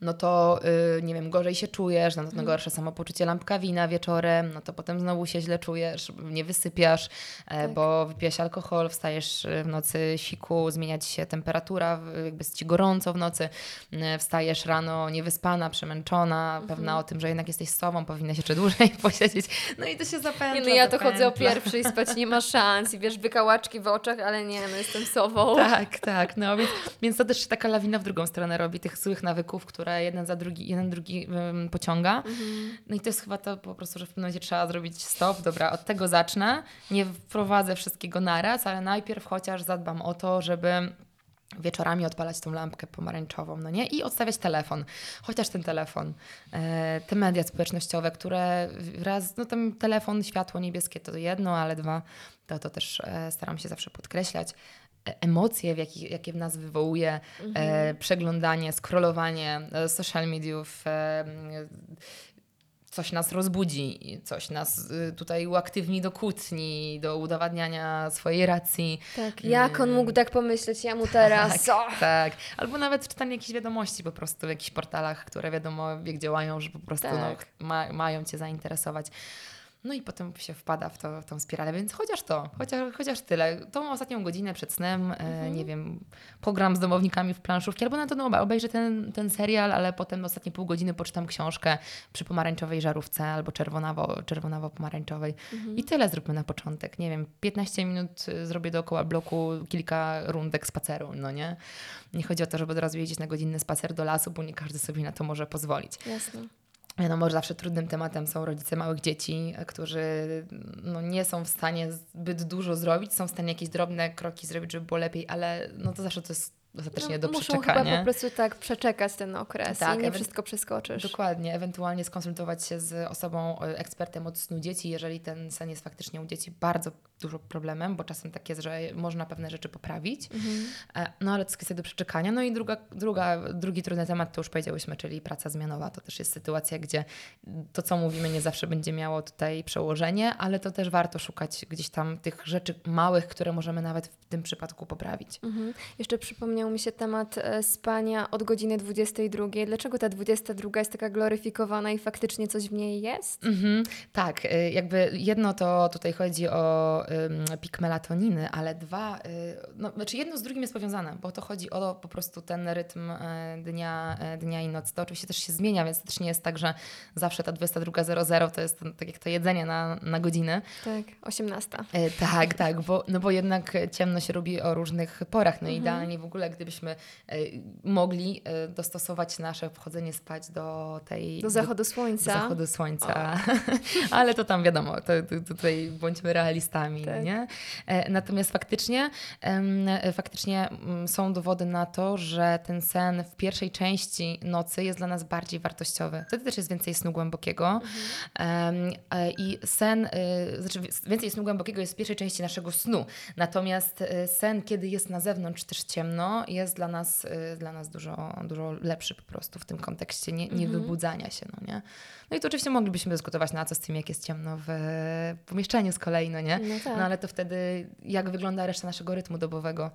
no to yy, nie wiem, gorzej się czujesz, no to Mhm. gorsze samopoczucie lampka wina wieczorem, no to potem znowu się źle czujesz, nie wysypiasz, e, Tak. bo wypijesz alkohol, wstajesz e, w nocy siku, zmienia ci się temperatura, jakby jest ci gorąco w nocy, e, wstajesz rano niewyspana, przemęczona, Mhm. pewna o tym, że jednak jesteś sobą, powinnaś jeszcze dłużej [LAUGHS] posiedzieć, no i to się zapętla. Nie, no ja to chodzę o pierwszej spać, nie ma szans i wiesz, wykałaczki w oczach, ale nie, no jestem sobą. Tak, tak. No więc, więc to też się taka lawina w drugą stronę robi, tych złych nawyków, które jeden za drugi, jeden drugi ym, pociąga. Mhm. No i to jest chyba to po prostu, że w pewnym momencie trzeba zrobić stop, dobra, od tego zacznę, nie wprowadzę wszystkiego naraz, ale najpierw chociaż zadbam o to, żeby wieczorami odpalać tą lampkę pomarańczową, no nie? I odstawiać telefon. Chociaż ten telefon, e, te media społecznościowe, które raz, no ten telefon, światło niebieskie to jedno, ale dwa, to, to też e, staram się zawsze podkreślać. E, Emocje, w jaki, jakie w nas wywołuje e, przeglądanie, scrollowanie e, social mediów, e, coś nas rozbudzi, coś nas y, tutaj uaktywni do kłótni, do udowadniania swojej racji. Tak, jak on mógł tak pomyśleć, ja mu teraz! Tak, tak. Albo nawet czytanie jakichś wiadomości po prostu w jakichś portalach, które wiadomo jak działają, że po prostu Tak. no, ma, mają Cię zainteresować. No i potem się wpada w, to, w tą spiralę, więc chociaż to, chociaż, chociaż tyle. Tą ostatnią godzinę przed snem, e, nie wiem, pogram z domownikami w planszówki, albo na to no, obejrzę ten, ten serial, ale potem ostatnie pół godziny poczytam książkę przy pomarańczowej żarówce albo czerwonawo, czerwonawo-pomarańczowej. I tyle zróbmy na początek. Nie wiem, 15 minut y, zrobię dookoła bloku kilka rundek spaceru, no nie? Nie chodzi o to, żeby od razu jeździć na godzinny spacer do lasu, bo nie każdy sobie na to może pozwolić. Jasne. Wiadomo, że zawsze trudnym tematem są rodzice małych dzieci, którzy no, nie są w stanie zbyt dużo zrobić, są w stanie jakieś drobne kroki zrobić, żeby było lepiej, ale no to zawsze to jest ostatecznie do No, muszą chyba przeczekania. po prostu tak przeczekać ten okres Tak, i nie wszystko przeskoczysz. Dokładnie, ewentualnie skonsultować się z osobą, e, ekspertem od snu dzieci, jeżeli ten sen jest faktycznie u dzieci bardzo dużo problemem, bo czasem tak jest, że można pewne rzeczy poprawić. Mhm. E, No ale to jest kwestia do przeczekania. No i druga, druga, drugi trudny temat to już powiedziałyśmy, czyli praca zmianowa. To też jest sytuacja, gdzie to, co mówimy, nie zawsze będzie miało tutaj przełożenie, ale to też warto szukać gdzieś tam tych rzeczy małych, które możemy nawet w tym przypadku poprawić. Mhm. Jeszcze przypomniał mi się temat e, spania od godziny 22. Dlaczego ta 22 jest taka gloryfikowana i faktycznie coś w niej jest? Mhm, tak, y, jakby jedno to tutaj chodzi o pik melatoniny, ale dwa, y, no, znaczy jedno z drugim jest powiązane, bo to chodzi o po prostu ten rytm dnia, dnia i nocy. To oczywiście też się zmienia, więc też nie jest tak, że zawsze ta 22.00 to jest tak jak to jedzenie na, na godzinę. Tak, 18. E, tak, tak, bo, no bo jednak ciemno się robi o różnych porach. No idealnie w ogóle, gdybyśmy e, mogli e, dostosować nasze wchodzenie spać do tej... Do zachodu do słońca. zachodu słońca. [LAUGHS] Ale to tam wiadomo, to, to, tutaj bądźmy realistami, Tak. nie? E, Natomiast faktycznie, faktycznie mm, są dowody na to, że ten sen w pierwszej części nocy jest dla nas bardziej wartościowy. Wtedy też jest więcej snu głębokiego. E, I sen, znaczy więcej snu głębokiego jest w pierwszej części naszego snu. Natomiast sen, kiedy jest na zewnątrz też ciemno, jest dla nas, e, dla nas dużo, dużo lepszy po prostu w tym kontekście nie, nie wybudzania się, no nie? No i tu oczywiście moglibyśmy dyskutować na co z tym, jak jest ciemno w pomieszczeniu z kolei, no nie? No tak. No ale to wtedy jak wygląda reszta naszego rytmu dobowego?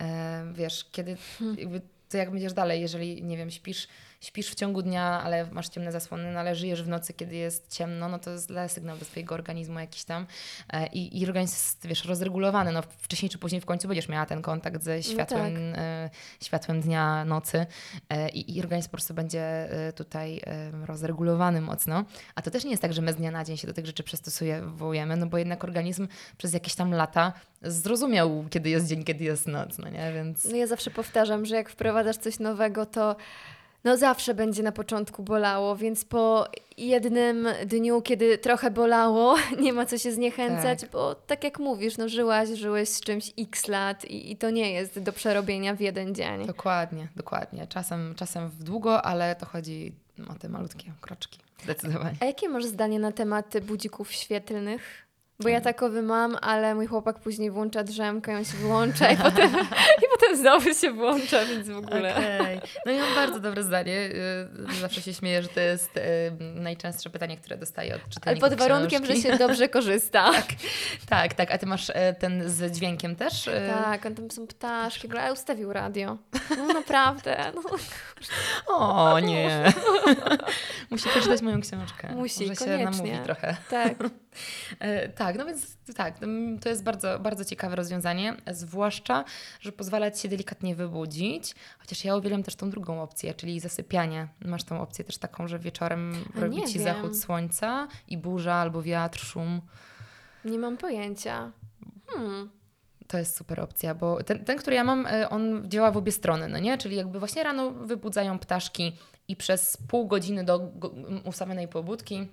E, wiesz, kiedy jakby to jak będziesz dalej, jeżeli, nie wiem, śpisz, śpisz w ciągu dnia, ale masz ciemne zasłony, no ale żyjesz w nocy, kiedy jest ciemno, no to jest źle sygnał do swojego organizmu jakiś tam e, i, i organizm jest, wiesz, rozregulowany, no wcześniej czy później w końcu będziesz miała ten kontakt ze światłem, tak. e, światłem dnia, nocy e, i, i organizm po prostu będzie tutaj rozregulowany mocno, a to też nie jest tak, że my z dnia na dzień się do tych rzeczy przystosujemy, no bo jednak organizm przez jakieś tam lata zrozumiał, kiedy jest dzień, kiedy jest noc, no nie, więc... No ja zawsze powtarzam, że jak wprowadzasz coś nowego, to no zawsze będzie na początku bolało, więc po jednym dniu, kiedy trochę bolało, [LAUGHS] nie ma co się zniechęcać, Tak. bo tak jak mówisz, no żyłaś, żyłeś z czymś x lat i, i to nie jest do przerobienia w jeden dzień. Dokładnie, dokładnie. Czasem, czasem w długo, ale to chodzi o te malutkie kroczki. Zdecydowanie. A jakie masz zdanie na temat budzików świetlnych? Bo ja takowy mam, ale mój chłopak później włącza drzemkę, on się wyłącza i potem, i potem znowu się włącza, więc w ogóle. Okay. No i mam bardzo dobre zdanie. Y, zawsze się śmieję, że to jest y, najczęstsze pytanie, które dostaję od czytelników Ale pod warunkiem, książki. że się dobrze korzysta. [LAUGHS] tak, tak, tak. A ty masz e, ten z dźwiękiem też? Tak, tam są ptaszki, ale ustawił radio. [LAUGHS] No naprawdę. No. O nie. [LAUGHS] Musi przeczytać moją książkę. Musi, Może koniecznie. się namówi trochę. Tak. E, tak, no więc tak, to jest bardzo, bardzo ciekawe rozwiązanie, zwłaszcza, że pozwala ci się delikatnie wybudzić, chociaż ja uwielbiam też tą drugą opcję, czyli zasypianie. Masz tą opcję też taką, że wieczorem A robi ci wiem. zachód słońca i burza albo wiatr, szum. Nie mam pojęcia. Hmm. To jest super opcja, bo ten, ten, który ja mam, e, on działa w obie strony, no nie? Czyli jakby właśnie rano wybudzają ptaszki i przez pół godziny do ustawionej pobudki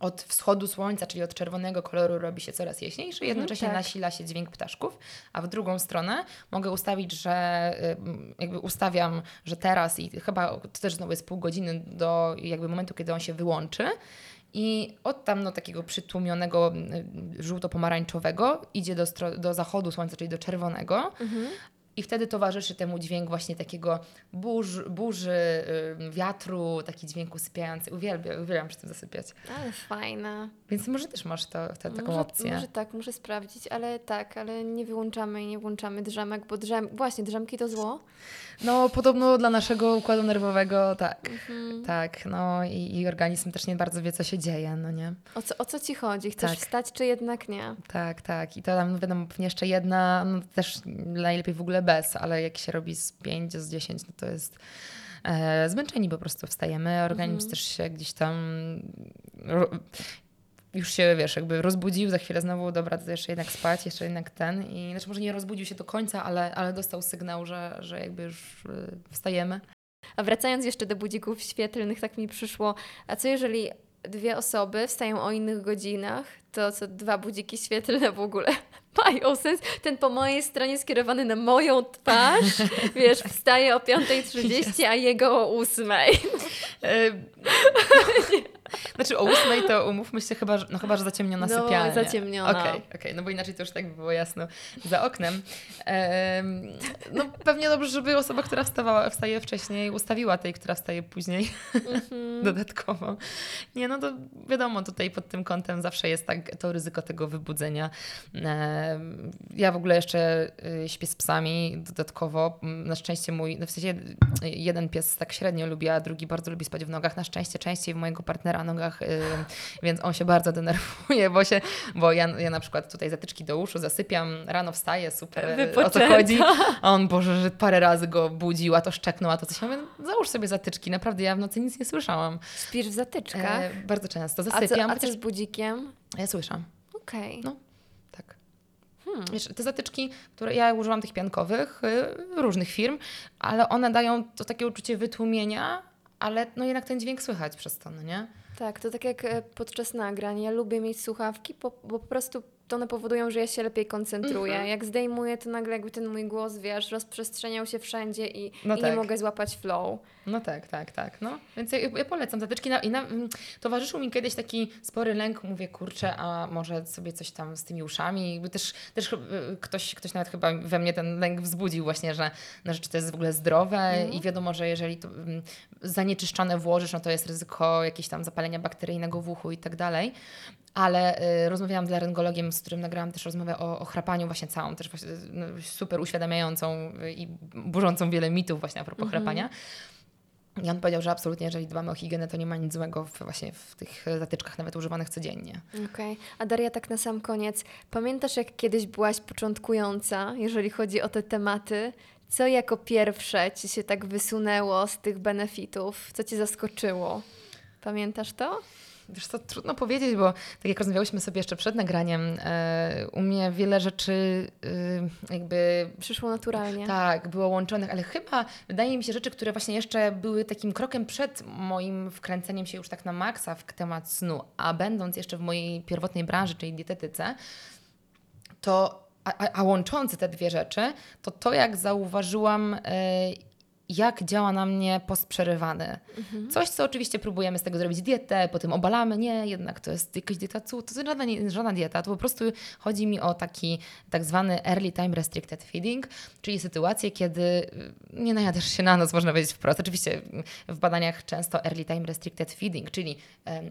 od wschodu słońca, czyli od czerwonego koloru robi się coraz jaśniejszy, jednocześnie Mhm, tak. nasila się dźwięk ptaszków, a w drugą stronę mogę ustawić, że y, jakby ustawiam, że teraz i chyba to też znowu jest pół godziny do jakby momentu, kiedy on się wyłączy i od tam no, takiego przytłumionego y, żółto-pomarańczowego idzie do, do zachodu słońca, czyli do czerwonego. Mhm. I wtedy towarzyszy temu dźwięk właśnie takiego burz, burzy, wiatru, taki dźwięk usypiający. Uwielbiam, uwielbiam przy tym zasypiać. Ale fajne. Więc może też masz to, to, taką może, opcję. Może tak, muszę sprawdzić, ale tak, ale nie wyłączamy i nie włączamy drzemek, bo drzem... właśnie drzemki to zło. No podobno dla naszego układu nerwowego tak. Mhm. Tak, no i, i organizm też nie bardzo wie, co się dzieje, no nie? O co, o co ci chodzi? Chcesz Tak. wstać, czy jednak nie? Tak, tak. I to tam wiadomo, pewnie jeszcze jedna, no też najlepiej w ogóle bez, ale jak się robi z 5, z 10, no to jest e, zmęczeni po prostu wstajemy. Organizm Mhm. też się gdzieś tam ro, już się, wiesz, jakby rozbudził, za chwilę znowu, dobra, to jeszcze jednak spać, jeszcze jednak ten. I znaczy może nie rozbudził się do końca, ale, ale dostał sygnał, że, że jakby już e, wstajemy. A wracając jeszcze do budzików świetlnych, tak mi przyszło, a co jeżeli dwie osoby wstają o innych godzinach, to co dwa budziki świetlne w ogóle [LAUGHS] mają sens? Ten po mojej stronie skierowany na moją twarz, [LAUGHS] wiesz, wstaje o 5.30, a jego o 8.00. [LAUGHS] Znaczy o ósmej to umówmy się chyba, no chyba, że zaciemniona No, sypialnia. zaciemniona. Okej, okej, no bo inaczej to już tak by było jasno za oknem. Em, no pewnie dobrze, żeby osoba, która wstawała, wstaje wcześniej, ustawiła tej, która wstaje później Mhm. [LAUGHS] dodatkowo. Nie, no to wiadomo, tutaj pod tym kątem zawsze jest tak to ryzyko tego wybudzenia. Em, Ja w ogóle jeszcze y, śpię z psami dodatkowo. Mm, Na szczęście mój, no w sensie y, jeden pies tak średnio lubi, a drugi bardzo lubi spać w nogach. Na szczęście częściej w mojego partnera nogach, y, więc on się bardzo denerwuje, bo się, bo ja, ja na przykład tutaj zatyczki do uszu zasypiam, rano wstaję, super, y, o co Wypoczęta. chodzi. A on, Boże, że parę razy go budził, a to szczeknął, a to coś. Ja mówię, załóż sobie zatyczki, naprawdę ja w nocy nic nie słyszałam. Śpisz w zatyczkach? E, bardzo często a, co, zasypiam, a co z budzikiem? ja słyszałam. Okej. No. Tak. Hmm. Wiesz, te zatyczki, które ja używam tych piankowych, y, różnych firm, ale one dają to takie uczucie wytłumienia, ale no jednak ten dźwięk słychać przez to, no nie? Tak, to tak jak e, podczas nagrań. Ja lubię mieć słuchawki, bo, bo po prostu to one powodują, że ja się lepiej koncentruję. Mhm. Jak zdejmuję, to nagle jakby ten mój głos, wiesz, rozprzestrzeniał się wszędzie i, No i tak. nie mogę złapać flow. No tak, tak, tak. No. Więc ja, ja polecam zatyczki. Na, I na, mm, towarzyszył mi kiedyś taki spory lęk, mówię, kurczę, a może sobie coś tam z tymi uszami. Jakby też też y, ktoś, ktoś nawet chyba we mnie ten lęk wzbudził właśnie, że, no, że czy to jest w ogóle zdrowe Mhm. i wiadomo, że jeżeli to mm, zanieczyszczone włożysz, no to jest ryzyko jakieś tam zapalenia bakteryjnego w uchu i tak dalej. Ale y, rozmawiałam z laryngologiem, z którym nagrałam też rozmowę o, o chrapaniu właśnie całą, też właśnie no, super uświadamiającą i burzącą wiele mitów właśnie a propos Mhm. chrapania. I on powiedział, że absolutnie, jeżeli dbamy o higienę, to nie ma nic złego w, właśnie w tych zatyczkach, nawet używanych codziennie. Okej. A Daria, tak na sam koniec, pamiętasz jak kiedyś byłaś początkująca, jeżeli chodzi o te tematy? Co jako pierwsze ci się tak wysunęło z tych benefitów? Co cię zaskoczyło? Pamiętasz to? Wiesz co, trudno powiedzieć, bo tak jak rozmawiałyśmy sobie jeszcze przed nagraniem, e, u mnie wiele rzeczy e, jakby Przyszło naturalnie. tak, było łączonych, ale chyba wydaje mi się rzeczy, które właśnie jeszcze były takim krokiem przed moim wkręceniem się już tak na maksa w temat snu, a będąc jeszcze w mojej pierwotnej branży, czyli dietetyce, to a, a, a łączące te dwie rzeczy, to to jak zauważyłam, e, jak działa na mnie post przerywany. Mhm. Coś, co oczywiście próbujemy z tego zrobić dietę, potem obalamy. Nie, jednak to jest jakaś dieta cud. To jest żadna, nie- żadna dieta, to po prostu chodzi mi o taki tak zwany early time restricted feeding, czyli sytuację, kiedy y, nie najadasz się na noc, można powiedzieć wprost. Oczywiście w badaniach często early time restricted feeding, czyli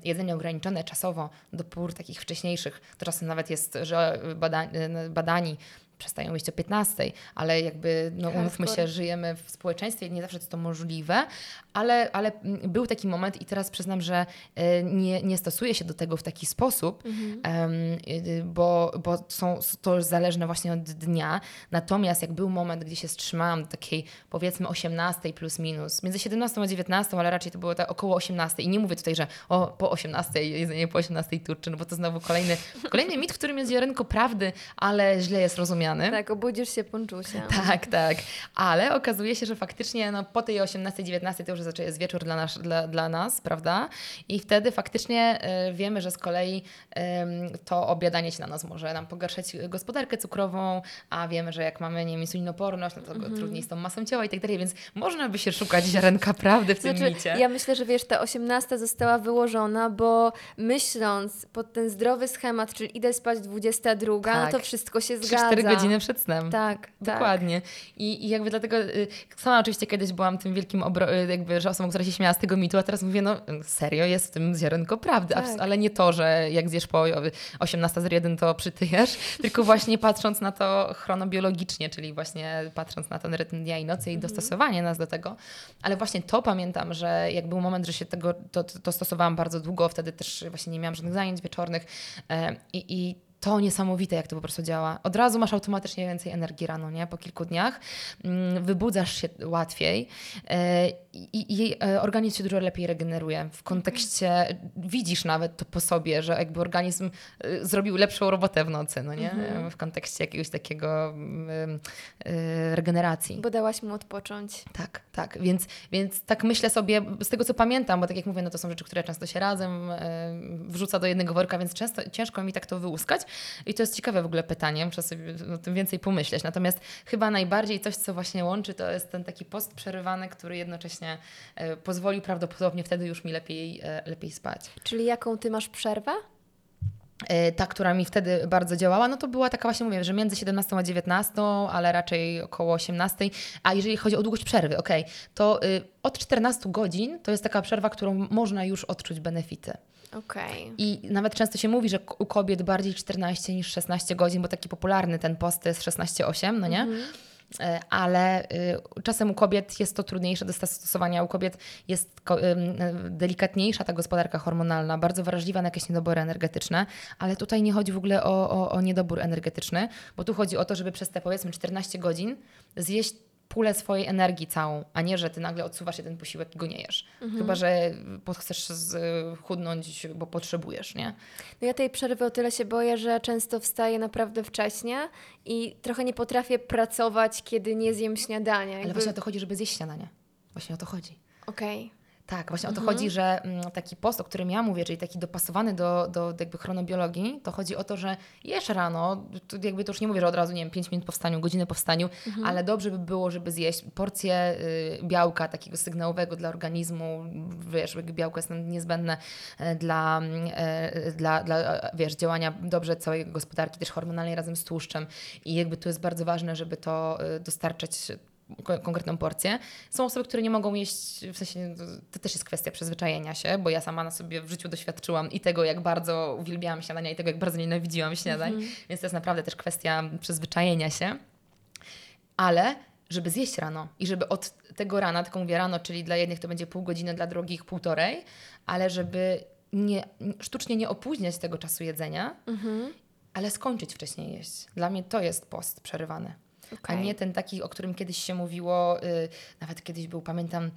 jedzenie ograniczone czasowo do pór takich wcześniejszych. To czasem nawet jest, że bada, y, badani przestają jeść o 15, ale jakby, no umówmy się, żyjemy w społeczeństwie, nie zawsze jest to możliwe, ale, ale mm, był taki moment i teraz przyznam, że e, nie, nie stosuję się do tego w taki sposób, em, y, bo, bo są, to zależne właśnie od dnia. Natomiast jak był moment, gdzie się wstrzymałam do takiej powiedzmy 18 plus minus, między 17 a 19, ale raczej to było tak około 18 i nie mówię tutaj, że o, po 18 jedzenie po 18 turczy, no bo to znowu kolejny, kolejny mit, w którym jest ziarenko prawdy, ale źle jest rozumiany. Tak, obudzisz się ponczusia. [LAUGHS] Tak, tak. Ale okazuje się, że faktycznie no, po tej 18-19 to już jest wieczór dla nas, dla, dla nas, prawda? I wtedy faktycznie e, wiemy, że z kolei em, to obiadanie się na nas może nam pogarszać gospodarkę cukrową, a wiemy, że jak mamy nie wiem, insulinoporność, no to trudniej z tą masą ciała i tak dalej, więc można by się szukać ziarenka prawdy w tym Znaczy, micie. ja myślę, że wiesz, ta 18 została wyłożona, bo myśląc pod ten zdrowy schemat, czyli idę spać 22, Tak. to wszystko się zgadza. 3-4 godziny przed snem. Tak, tak. Dokładnie. I, I jakby dlatego y, sama oczywiście kiedyś byłam tym wielkim obro- y, jakby, że osobą, która się śmiała z tego mitu, a teraz mówię, no serio, jest w tym ziarenko prawdy, Tak. Ale nie to, że jak zjesz po 18.01 to przytyjesz, [LAUGHS] tylko właśnie patrząc na to chronobiologicznie, czyli właśnie patrząc na ten rytm dnia i nocy i dostosowanie nas do tego. Ale właśnie to pamiętam, że jak był moment, że się tego, to, to, to stosowałam bardzo długo, wtedy też właśnie nie miałam żadnych zajęć wieczornych e, i, i to niesamowite, jak to po prostu działa. Od razu masz automatycznie więcej energii rano, nie? Po kilku dniach. Mm, Wybudzasz się łatwiej e, i, i e, organizm się dużo lepiej regeneruje. W kontekście, widzisz nawet to po sobie, że jakby organizm e, zrobił lepszą robotę w nocy, no nie? E, W kontekście jakiegoś takiego mm, regeneracji. Bo dałaś mu odpocząć. Tak, tak. Więc, więc tak myślę sobie, z tego co pamiętam, bo tak jak mówię, no to są rzeczy, które często się razem wrzuca do jednego worka, więc często ciężko mi tak to wyłuskać. I to jest ciekawe w ogóle pytanie, muszę sobie o tym więcej pomyśleć. Natomiast chyba najbardziej coś, co właśnie łączy, to jest ten taki post przerywany, który jednocześnie e, pozwolił prawdopodobnie wtedy już mi lepiej, e, lepiej spać. Czyli jaką ty masz przerwę? E, Ta, która mi wtedy bardzo działała, no to była taka właśnie, mówię, że między 17 a 19, ale raczej około 18. A jeżeli chodzi o długość przerwy, okej, to y, od 14 godzin to jest taka przerwa, którą można już odczuć benefity. Okej. I nawet często się mówi, że u kobiet bardziej 14 niż 16 godzin, bo taki popularny ten post jest 16-8, no nie? E, Ale y, czasem u kobiet jest to trudniejsze do zastosowania. U kobiet jest y, delikatniejsza ta gospodarka hormonalna, bardzo wrażliwa na jakieś niedobory energetyczne, ale tutaj nie chodzi w ogóle o, o, o niedobór energetyczny, bo tu chodzi o to, żeby przez te powiedzmy 14 godzin zjeść pulę swojej energii całą, a nie, że ty nagle odsuwasz jeden posiłek i go nie jesz. Chyba, że chcesz chudnąć, bo potrzebujesz, nie? No ja tej przerwy o tyle się boję, że często wstaję naprawdę wcześnie i trochę nie potrafię pracować, kiedy nie zjem śniadania. Ale Jakby- właśnie o to chodzi, żeby zjeść śniadanie. Właśnie o to chodzi. Okej. Tak, właśnie o Mhm. to chodzi, że mm, taki post, o którym ja mówię, czyli taki dopasowany do, do jakby chronobiologii, to chodzi o to, że jesz rano, to jakby to już nie mówię, że od razu, nie wiem, 5 minut po wstaniu, godzinę po wstaniu, Mhm. ale dobrze by było, żeby zjeść porcję y, białka takiego sygnałowego dla organizmu, wiesz, białko jest niezbędne e, dla, mm, e, dla, dla, e, wiesz, działania dobrze całej gospodarki, też hormonalnej razem z tłuszczem i jakby to jest bardzo ważne, żeby to y, dostarczać konkretną porcję. Są osoby, które nie mogą jeść, w sensie to- to też jest kwestia przyzwyczajenia się, bo ja sama na sobie w życiu doświadczyłam i tego, jak bardzo uwielbiałam śniadania i tego, jak bardzo nienawidziłam śniadań, więc to jest naprawdę też kwestia przyzwyczajenia się. Ale żeby zjeść rano i żeby od tego rana, tylko mówię rano, czyli dla jednych to będzie pół godziny, dla drugich półtorej, ale żeby nie, sztucznie nie opóźniać tego czasu jedzenia, ale skończyć wcześniej jeść. Dla mnie to jest post przerywany. Okej. A nie ten taki, o którym kiedyś się mówiło, y, nawet kiedyś był, pamiętam,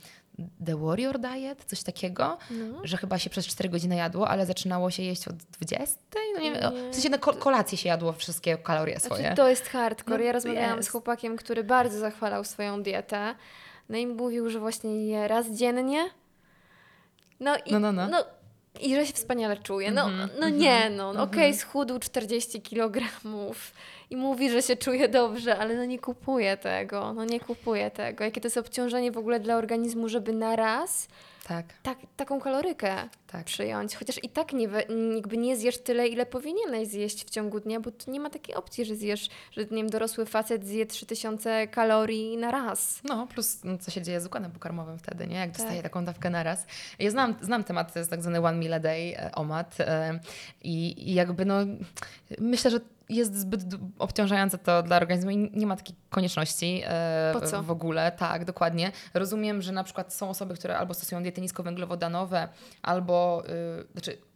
The Warrior Diet, coś takiego, No. że chyba się przez 4 godziny jadło, ale zaczynało się jeść od 20. No nie wiem, Nie. w sensie na ko- kolację się jadło wszystkie kalorie swoje. Znaczy, to jest hardcore. No, ja rozmawiałam jest. z chłopakiem, który bardzo zachwalał swoją dietę. No i mówił, że właśnie je raz dziennie. No i, No, no, no. i że się wspaniale czuje. No, Mhm, no mhm, nie, no. mhm. Okej, schudł 40 kg i mówi, że się czuje dobrze, ale no nie kupuje tego, no nie kupuje tego. Jakie to jest obciążenie w ogóle dla organizmu, żeby na raz tak. tak taką kalorykę tak. przyjąć. Chociaż i tak nie, jakby nie zjesz tyle, ile powinieneś zjeść w ciągu dnia, bo tu nie ma takiej opcji, że zjesz, że nie wiem, dorosły facet zje 3000 kalorii na raz. No, plus no, co się dzieje z układem pokarmowym wtedy, nie? Jak tak. dostaje taką dawkę na raz. Ja znam, znam temat, to jest tak zwany one meal a day, e, OMAD e, i, i jakby no, myślę, że jest zbyt obciążające to dla organizmu i nie ma takiej konieczności e, w ogóle. Tak, dokładnie. Rozumiem, że na przykład są osoby, które albo stosują diety niskowęglowodanowe, albo y, znaczy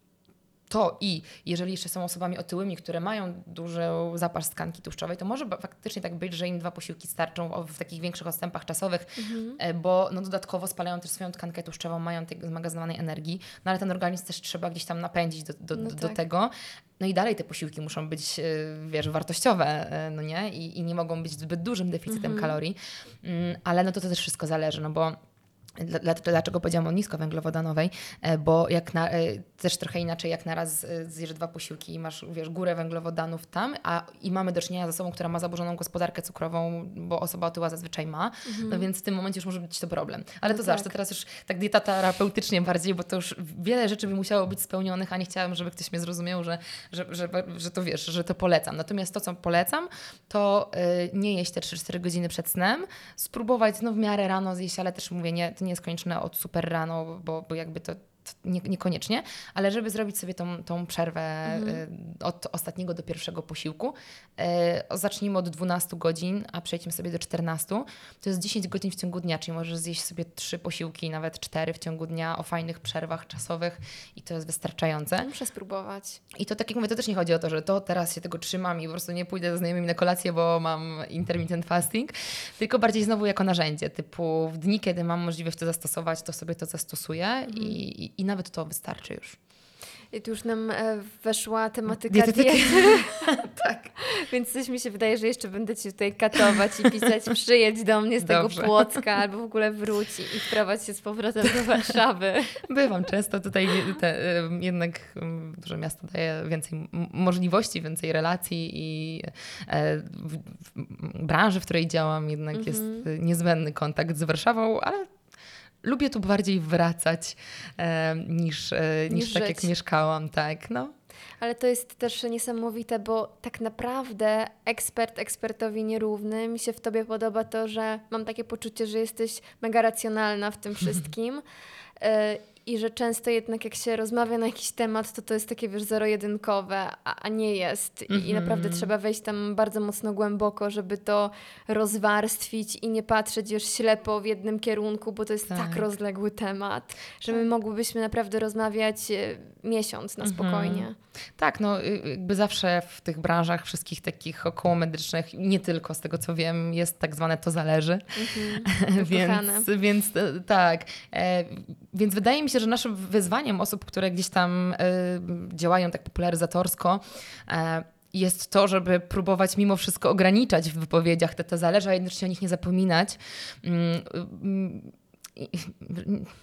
to i jeżeli jeszcze są osobami otyłymi, które mają duży zapas tkanki tłuszczowej, to może faktycznie tak być, że im dwa posiłki starczą w takich większych odstępach czasowych, mhm. E, bo no, dodatkowo spalają też swoją tkankę tłuszczową, mają tej zmagazynowanej energii, no ale ten organizm też trzeba gdzieś tam napędzić do, do, no do tak. tego. No i dalej te posiłki muszą być, e, wiesz, wartościowe, e, no nie? I, i nie mogą być zbyt dużym deficytem mhm. kalorii, mm, ale no to, to też wszystko zależy, no bo Dlaczego powiedziałam o niskowęglowodanowej? E, bo jak na, e, też trochę inaczej, jak naraz e, zjesz dwa posiłki i masz wiesz, górę węglowodanów tam, a i mamy do czynienia z osobą, która ma zaburzoną gospodarkę cukrową, bo osoba otyła zazwyczaj ma, mhm. no więc w tym momencie już może być to problem. Ale no to tak. to teraz już tak dieta terapeutycznie bardziej, bo to już wiele rzeczy by musiało być spełnionych, a nie chciałam, żeby ktoś mnie zrozumiał, że, że, że, że to wiesz, że to polecam. Natomiast to, co polecam, to nie jeść te 3-4 godziny przed snem, spróbować no w miarę rano zjeść, ale też mówię, nie, nie jest konieczne od super rano, bo, bo jakby to nie, niekoniecznie, ale żeby zrobić sobie tą, tą przerwę mhm. Y, od ostatniego do pierwszego posiłku, y, zacznijmy od 12 godzin, a przejdźmy sobie do 14. To jest 10 godzin w ciągu dnia, czyli możesz zjeść sobie trzy posiłki, nawet cztery w ciągu dnia o fajnych przerwach czasowych i to jest wystarczające. Muszę spróbować. I to tak jak mówię, to też nie chodzi o to, że to teraz się tego trzymam i po prostu nie pójdę ze znajomymi na kolację, bo mam intermittent fasting, tylko bardziej znowu jako narzędzie, typu w dni, kiedy mam możliwość to zastosować, to sobie to zastosuję mhm. i, i nawet to wystarczy już. I tu już nam e, weszła tematyka Dietetyki. diety. [LAUGHS] tak. Więc coś mi się wydaje, że jeszcze będę Ci tutaj katować i pisać przyjedź do mnie z Dobrze. tego Płocka albo w ogóle wróci i wprowadź się z powrotem do Warszawy. Bywam często. Tutaj te, jednak duże miasto daje więcej możliwości, więcej relacji i e, w, w branży, w której działam jednak mhm. jest niezbędny kontakt z Warszawą, ale lubię tu bardziej wracać e, niż, e, niż, niż tak jak mieszkałam, tak. No. Ale to jest też niesamowite, bo tak naprawdę ekspert ekspertowi nierówny. Mi się w tobie podoba to, że mam takie poczucie, że jesteś mega racjonalna w tym [LAUGHS] wszystkim. I że często jednak jak się rozmawia na jakiś temat, to to jest takie, wiesz, zero-jedynkowe, a, a nie jest. I, mm -hmm. I, naprawdę mhm. trzeba wejść tam bardzo mocno głęboko, żeby to rozwarstwić i nie patrzeć już ślepo w jednym kierunku, bo to jest tak, tak rozległy temat, że my tak. mogłybyśmy naprawdę rozmawiać e, miesiąc na mhm. spokojnie. Mm -hmm. Tak, no y, jakby zawsze w tych branżach wszystkich takich okołomedycznych, nie tylko z tego co wiem, jest tak zwane to zależy. Mm -hmm. [LAUGHS] więc, więc e, tak. E, więc wydaje mi się, że naszym wyzwaniem osób, które gdzieś tam y, działają tak popularyzatorsko, y, jest to, żeby próbować mimo wszystko ograniczać w wypowiedziach te, to zależy, a jednocześnie o nich nie zapominać.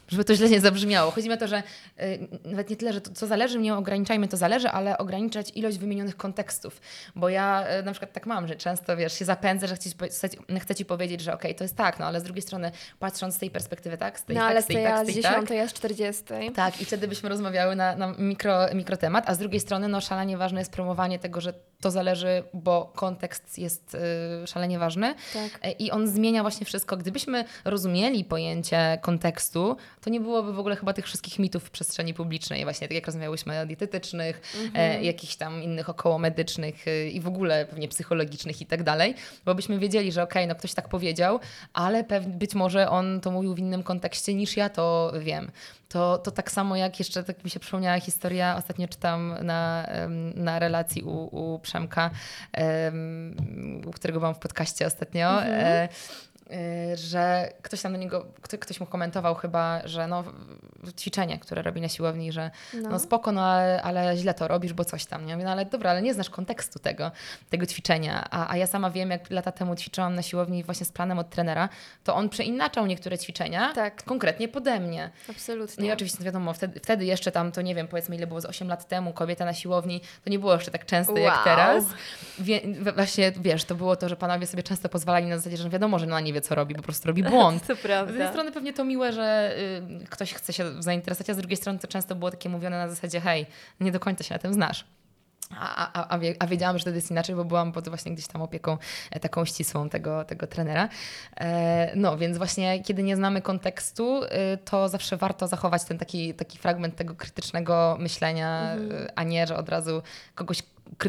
Żeby to źle nie zabrzmiało. Chodzi mi o to, że y, nawet nie tyle, że to, co zależy, nie ograniczajmy to zależy, ale ograniczać ilość wymienionych kontekstów. Bo ja y, na przykład tak mam, że często wiesz, się zapędzę, że chcę ci, chcę ci powiedzieć, że okej, okay, to jest tak, no ale z drugiej strony patrząc z tej perspektywy tak, z tej no, tak, ale z tej tak, z tej tak. ja z 40. Tak, i wtedy byśmy rozmawiały na, na mikro, mikrotemat, a z drugiej strony no szalenie ważne jest promowanie tego, że to zależy, bo kontekst jest y, szalenie ważny tak. E, i on zmienia właśnie wszystko. Gdybyśmy rozumieli pojęcie kontekstu, to nie byłoby w ogóle chyba tych wszystkich mitów w przestrzeni publicznej, właśnie tak jak rozmawiałyśmy o dietetycznych, e, mhm. jakichś tam innych okołomedycznych e, i w ogóle pewnie psychologicznych i tak dalej, bo byśmy wiedzieli, że okej, okay, no ktoś tak powiedział, ale być może on to mówił w innym kontekście niż ja to wiem to, to tak samo jak jeszcze tak mi się przypomniała historia, ostatnio czytam na, na relacji u, u Przemka, u którego byłam w podcaście ostatnio. Mhm. E, że ktoś tam do niego, kto, ktoś mu komentował chyba, że no ćwiczenie, które robi na siłowni, że no, no spoko, no ale, ale, źle to robisz, bo coś tam, nie? No ale dobra, ale nie znasz kontekstu tego, tego ćwiczenia, a, a ja sama wiem, jak lata temu ćwiczyłam na siłowni właśnie z planem od trenera, to on przeinaczał niektóre ćwiczenia tak. konkretnie pode mnie. Absolutnie. No i oczywiście wiadomo, wtedy, wtedy jeszcze tam, to nie wiem, powiedzmy ile było z 8 lat temu, kobieta na siłowni, to nie było jeszcze tak częste wow. jak teraz. Wie, właśnie, wiesz, to było to, że panowie sobie często pozwalali na zasadzie, że wiadomo, że ona nie wie, co robi, po prostu robi błąd. [LAUGHS] to prawda. Z jednej strony pewnie to miłe, że y, ktoś chce się zainteresować, a z drugiej strony to często było takie mówione na zasadzie, hej, nie do końca się na tym znasz. A, a, a, wiedziałam, że to jest inaczej, bo byłam pod właśnie gdzieś tam opieką e, taką ścisłą tego, tego trenera. E, no więc właśnie, kiedy nie znamy kontekstu, e, to zawsze warto zachować ten taki, taki fragment tego krytycznego myślenia, mhm. a nie, że od razu kogoś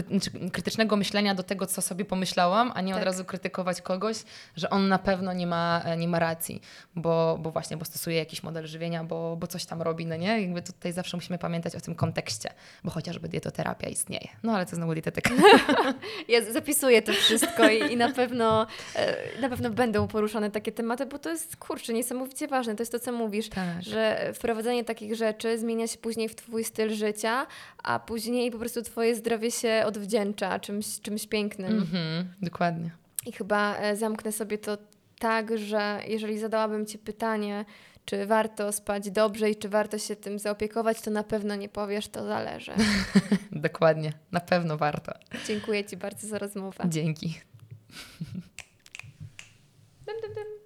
znaczy, krytycznego myślenia do tego, co sobie pomyślałam, a nie tak. od razu krytykować kogoś, że on na pewno nie ma, nie ma racji, bo, bo właśnie, bo stosuje jakiś model żywienia, bo, bo coś tam robi, no nie? Jakby tutaj zawsze musimy pamiętać o tym kontekście, bo chociażby dietoterapia istnieje. No ale to znowu dietetyka. [LAUGHS] Ja zapisuję to wszystko i, i na pewno e, na pewno będą poruszane takie tematy, bo to jest, kurczę, niesamowicie ważne. To jest to, co mówisz, tak. że wprowadzenie takich rzeczy zmienia się później w twój styl życia, a później po prostu twoje zdrowie się odwdzięcza czymś, czymś pięknym. Mhm, dokładnie. I chyba e, zamknę sobie to tak, że jeżeli zadałabym Ci pytanie, czy warto spać dobrze i czy warto się tym zaopiekować, to na pewno nie powiesz, to zależy. [LAUGHS] Dokładnie, na pewno warto. Dziękuję Ci bardzo za rozmowę. Dzięki. Dum, dum, dum.